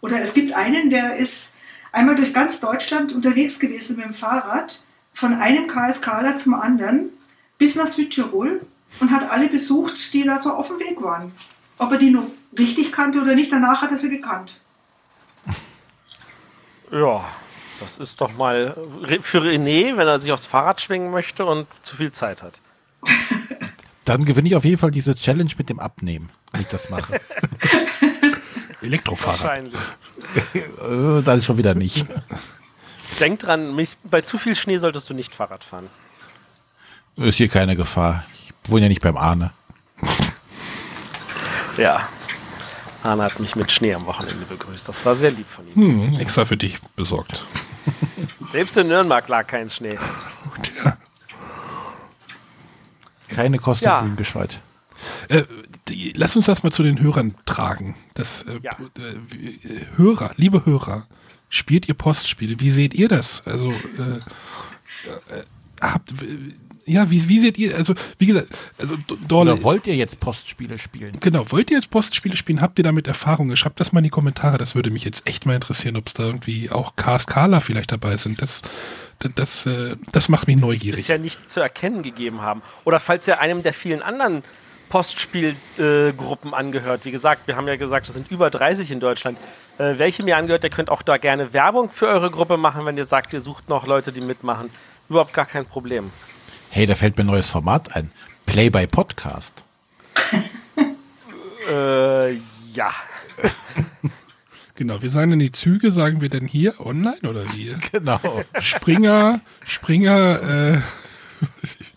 Oder es gibt einen, der ist einmal durch ganz Deutschland unterwegs gewesen mit dem Fahrrad, von einem KSKler zum anderen bis nach Südtirol und hat alle besucht, die da so auf dem Weg waren. Ob er die noch richtig kannte oder nicht, danach hat er sie gekannt. Ja, das ist doch mal für René, wenn er sich aufs Fahrrad schwingen möchte und zu viel Zeit hat. Dann gewinne ich auf jeden Fall diese Challenge mit dem Abnehmen, wenn ich das mache. Elektrofahrrad. Wahrscheinlich. Dann schon wieder nicht. Denk dran, mich, bei zu viel Schnee solltest du nicht Fahrrad fahren. Ist hier keine Gefahr. Ich wohne ja nicht beim Arne. Ja. Arne hat mich mit Schnee am Wochenende begrüßt. Das war sehr lieb von ihm. Hm, extra für dich besorgt. Selbst in Nürnberg lag kein Schnee. Ja. Keine Kosten Ja. gescheut. Äh, die, lass uns das mal zu den Hörern tragen. Das, äh, Ja. äh, Hörer, liebe Hörer, spielt ihr Postspiele? Wie seht ihr das? Also, äh, äh, habt, ja, wie, wie seht ihr, also, wie gesagt, also, Dorle, Oder wollt ihr jetzt Postspiele spielen? genau, wollt ihr jetzt Postspiele spielen? Habt ihr damit Erfahrungen? Schreibt das mal in die Kommentare, das würde mich jetzt echt mal interessieren, ob es da irgendwie auch KSKler vielleicht dabei sind. Das, das, das, äh, das macht mich neugierig. bisher nicht zu erkennen gegeben haben. Oder falls ihr einem der vielen anderen Postspielgruppen angehört. Wie gesagt, wir haben ja gesagt, es sind über 30 in Deutschland. Äh, welche mir angehört, der könnt auch da gerne Werbung für eure Gruppe machen, wenn ihr sagt, ihr sucht noch Leute, die mitmachen. Überhaupt gar kein Problem. Hey, da fällt mir ein neues Format ein. Play by Podcast. Äh, ja. Genau, wir sagen dann die Züge, sagen wir denn hier online oder wie? Genau. Springer, Springer, äh,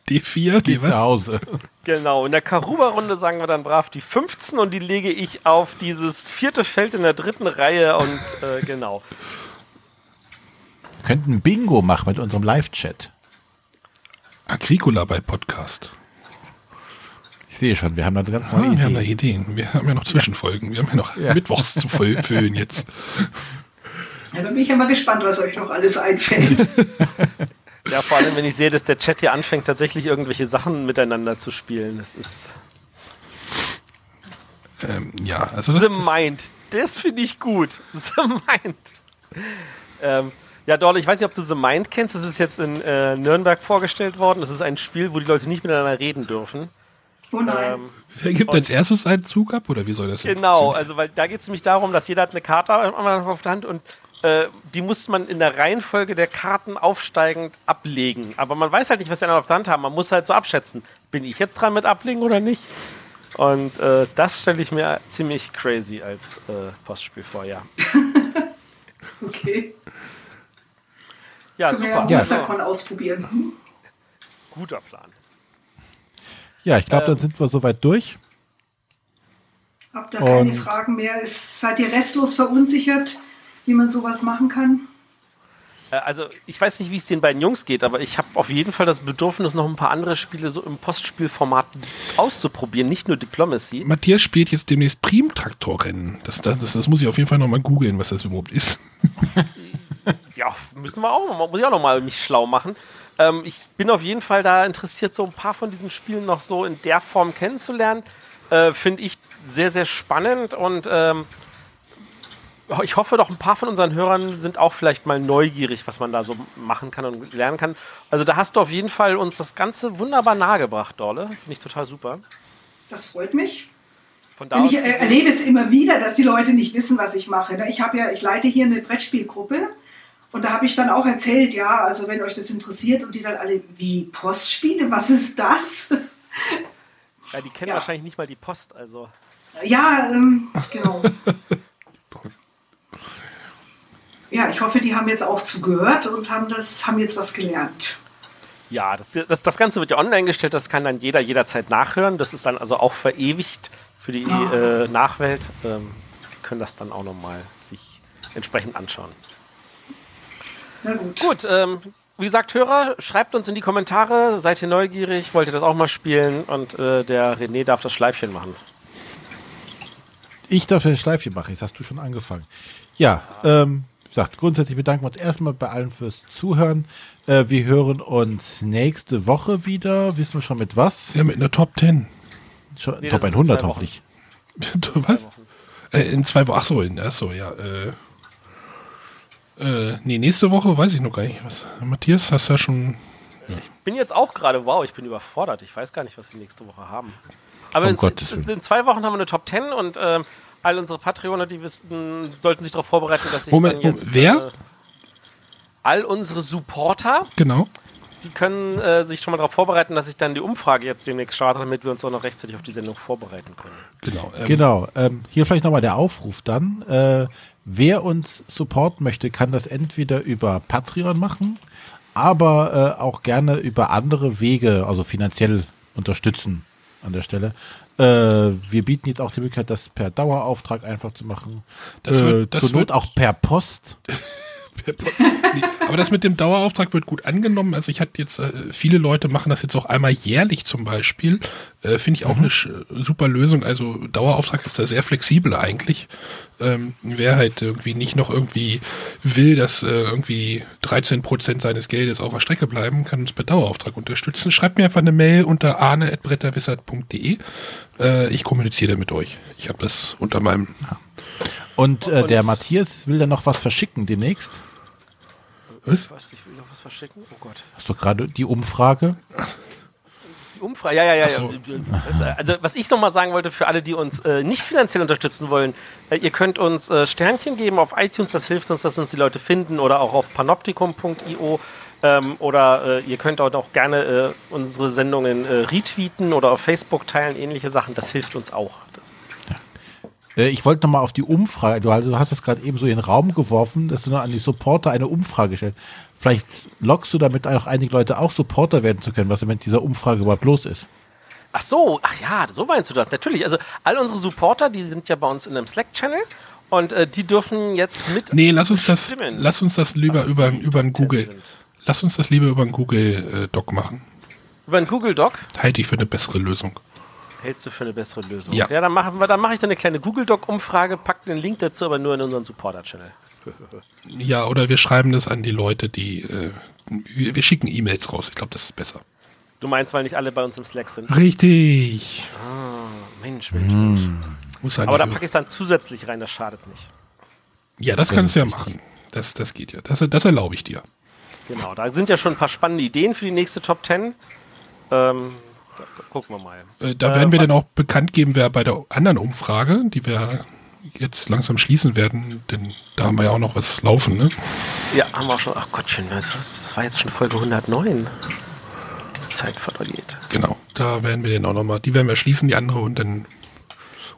D4, nee, Geht nach was? Hause. Genau, in der Karuba-Runde sagen wir dann brav die 15 und die lege ich auf dieses vierte Feld in der dritten Reihe und äh, genau. Wir könnten Bingo machen mit unserem Live-Chat. Agricola bei Podcast. Ich sehe schon, wir haben da ganz Ah, neue wir haben da Ideen. Ideen. Wir haben ja noch Zwischenfolgen. Wir haben ja noch Mittwochs zu fü- füllen jetzt. Ja, da bin ich ja mal gespannt, was euch noch alles einfällt. Ja, vor allem, wenn ich sehe, dass der Chat hier anfängt, tatsächlich irgendwelche Sachen miteinander zu spielen. Das ist Ähm, ja, also The das, das, Mind. Das finde ich gut. The Mind. Ähm, ja, Dorle, ich weiß nicht, ob du The Mind kennst. Das ist jetzt in äh, Nürnberg vorgestellt worden. Das ist ein Spiel, wo die Leute nicht miteinander reden dürfen. Oh nein. Ähm, wer gibt als erstes einen Zug ab oder wie soll das Genau, also weil da geht es nämlich darum, dass jeder hat eine Karte auf der Hand und äh, die muss man in der Reihenfolge der Karten aufsteigend ablegen. Aber man weiß halt nicht, was die anderen auf der Hand haben. Man muss halt so abschätzen, bin ich jetzt dran mit ablegen oder nicht? Und äh, das stelle ich mir ziemlich crazy als äh, Postspiel vor, ja. Okay. Ja, Können wir ja super. Ja. Mustercon ausprobieren. Guter Plan. Ja, ich glaube, Ähm. dann sind wir soweit durch. Habt ihr keine Fragen mehr? Ist, seid ihr restlos verunsichert, wie man sowas machen kann? Äh, Also, ich weiß nicht, wie es den beiden Jungs geht, aber ich habe auf jeden Fall das Bedürfnis, noch ein paar andere Spiele so im Postspielformat auszuprobieren, nicht nur Diplomacy. Matthias spielt jetzt demnächst Primtraktorrennen. Das, das, das, das muss ich auf jeden Fall nochmal googeln, was das überhaupt ist. Ja, müssen wir auch muss ich auch noch mal mich schlau machen. Ähm, ich bin auf jeden Fall da interessiert, so ein paar von diesen Spielen noch so in der Form kennenzulernen. Äh, Finde ich sehr, sehr spannend und ähm, ich hoffe doch, ein paar von unseren Hörern sind auch vielleicht mal neugierig, was man da so machen kann und lernen kann. Also da hast du auf jeden Fall uns das Ganze wunderbar nahegebracht, Dorle. Finde ich total super. Das freut mich. Von ich erlebe es immer wieder, dass die Leute nicht wissen, was ich mache. Ich habe ja, ich leite hier eine Brettspielgruppe und da habe ich dann auch erzählt, ja, also wenn euch das interessiert und die dann alle, wie Postspiele, was ist das? ja, die kennen Ja. wahrscheinlich nicht mal die Post, also. Ja, ähm, genau. Ja, ich hoffe, die haben jetzt auch zugehört und haben das, haben jetzt was gelernt. Ja, das, das, das Ganze wird ja online gestellt, das kann dann jeder jederzeit nachhören. Das ist dann also auch verewigt für die Ah. äh, Nachwelt. Ähm, die können das dann auch nochmal sich entsprechend anschauen. Na gut. Gut, ähm, wie gesagt, Hörer, schreibt uns in die Kommentare, seid ihr neugierig, wollt ihr das auch mal spielen? Und äh, der René darf das Schleifchen machen. Ich darf ein Schleifchen machen, jetzt hast du schon angefangen. Ja, ähm, wie gesagt, grundsätzlich bedanken wir uns erstmal bei allen fürs Zuhören. Äh, wir hören uns nächste Woche wieder. Wissen wir schon mit was? Ja, mit einer Top 10. Schon, Nee, Top das ist in 100 zwei hoffentlich. Was? Äh, in zwei Wochen. Achso, in, achso, ja. Äh, äh, nee, nächste Woche weiß ich noch gar nicht. Was, Matthias, hast du ja schon. bin jetzt auch gerade, wow, ich bin überfordert. Ich weiß gar nicht, was wir nächste Woche haben. Aber Um in, in, in zwei Wochen haben wir eine Top 10 und ähm, all unsere Patreoner, die wissen, sollten sich darauf vorbereiten, dass ich Moment, dann jetzt... Moment, wer? Äh, all unsere Supporter, Genau. die können äh, sich schon mal darauf vorbereiten, dass ich dann die Umfrage jetzt demnächst starte, damit wir uns auch noch rechtzeitig auf die Sendung vorbereiten können. Genau. Ähm, Genau. Ähm, hier vielleicht nochmal der Aufruf dann. Äh, wer uns supporten möchte, kann das entweder über Patreon machen, aber äh, auch gerne über andere Wege, also finanziell unterstützen an der Stelle. Äh, wir bieten jetzt auch die Möglichkeit, das per Dauerauftrag einfach zu machen. Das äh, wird- das zur Not wird- auch per Post. aber das mit dem Dauerauftrag wird gut angenommen. Also ich hatte jetzt, äh, viele Leute machen das jetzt auch einmal jährlich zum Beispiel. Äh, Finde ich auch eine sch- super Lösung. Also Dauerauftrag ist da sehr flexibel eigentlich. Ähm, wer halt irgendwie nicht noch irgendwie will, dass äh, irgendwie 13 Prozent seines Geldes auf der Strecke bleiben, kann uns per Dauerauftrag unterstützen. Schreibt mir einfach eine Mail unter arne.bretterwissert.de. Äh, ich kommuniziere mit euch. Ich habe das unter meinem Und, äh, Und- der Matthias will dann noch was verschicken demnächst. Was? Was, ich will noch was verschicken? Oh Gott. Hast du gerade die Umfrage? Die Umfrage, ja, ja, ja. So. ja. Äh, Also, was ich nochmal sagen wollte für alle, die uns äh, nicht finanziell unterstützen wollen, äh, ihr könnt uns äh, Sternchen geben auf iTunes, das hilft uns, dass uns die Leute finden oder auch auf panoptikum.io. Ähm, oder äh, ihr könnt auch noch gerne äh, unsere Sendungen äh, retweeten oder auf Facebook teilen, ähnliche Sachen. Das hilft uns auch. Äh, Ich wollte nochmal auf die Umfrage, du, also du hast das gerade eben so in den Raum geworfen, dass du noch an die Supporter eine Umfrage stellst. Vielleicht lockst du damit auch einige Leute auch Supporter werden zu können, was mit dieser Umfrage überhaupt los ist. ach so, ach ja, so meinst du das. Natürlich. Also, all unsere Supporter, die sind ja bei uns in einem Slack-Channel und äh, die dürfen jetzt mit. Nee, lass uns das, lass uns das lieber was über, über ein Top 10 Google, sind. lass uns das lieber über ein Google äh, Doc machen. Über einen Google Doc. Halte ich für eine bessere Lösung. Hältst du für eine bessere Lösung? Ja. dann machen wir, dann mache ich dann eine kleine Google Doc Umfrage, pack den Link dazu, aber nur in unseren Supporter Channel. Ja, oder wir schreiben das an die Leute, die, äh, wir, wir schicken E-Mails raus. Ich glaube, das ist besser. Du meinst, weil nicht alle bei uns im Slack sind? Richtig. Mensch, Mensch, Mensch. Muss an Aber da packe ich es dann zusätzlich rein, das schadet nicht. ja, das kannst du ja machen. Das, das geht ja. Das, das erlaube ich dir. Genau, da sind ja schon ein paar spannende Ideen für die nächste Top 10. Ähm, gucken wir mal. Äh, da Äh, werden wir was- dann auch bekannt geben, wer bei der anderen Umfrage, die wir jetzt langsam schließen werden, denn da haben wir ja auch noch was laufen, ne? Ja, haben wir auch schon. Ach Gottchen, das, das war jetzt schon Folge 109. Die Zeit verliert. Genau, da werden wir den auch nochmal, die werden wir schließen, die andere, und dann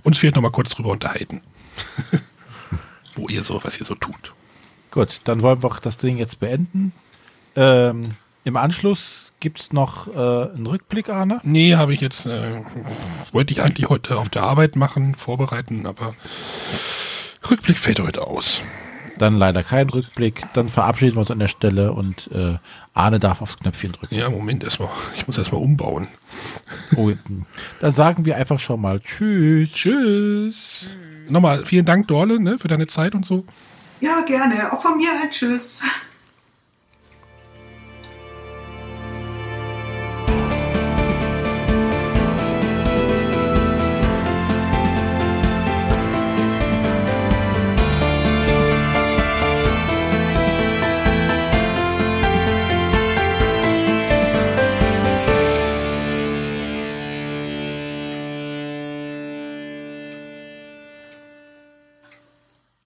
uns vielleicht nochmal kurz drüber unterhalten. Wo ihr so, was ihr so tut. Gut, dann wollen wir das Ding jetzt beenden. Ähm, Im Anschluss gibt es noch äh, einen Rückblick, Arne? Nee, habe ich jetzt, äh, wollte ich eigentlich heute auf der Arbeit machen, vorbereiten, aber Rückblick fällt heute aus. Dann leider kein Rückblick. Dann verabschieden wir uns an der Stelle und äh, Arne darf aufs Knöpfchen drücken. Ja, Moment erstmal. Ich muss erstmal umbauen. Oh, dann sagen wir einfach schon mal Tschüss. Tschüss. Nochmal vielen Dank, Dorle, ne, für deine Zeit und so. Ja, gerne. Auch von mir ein Tschüss.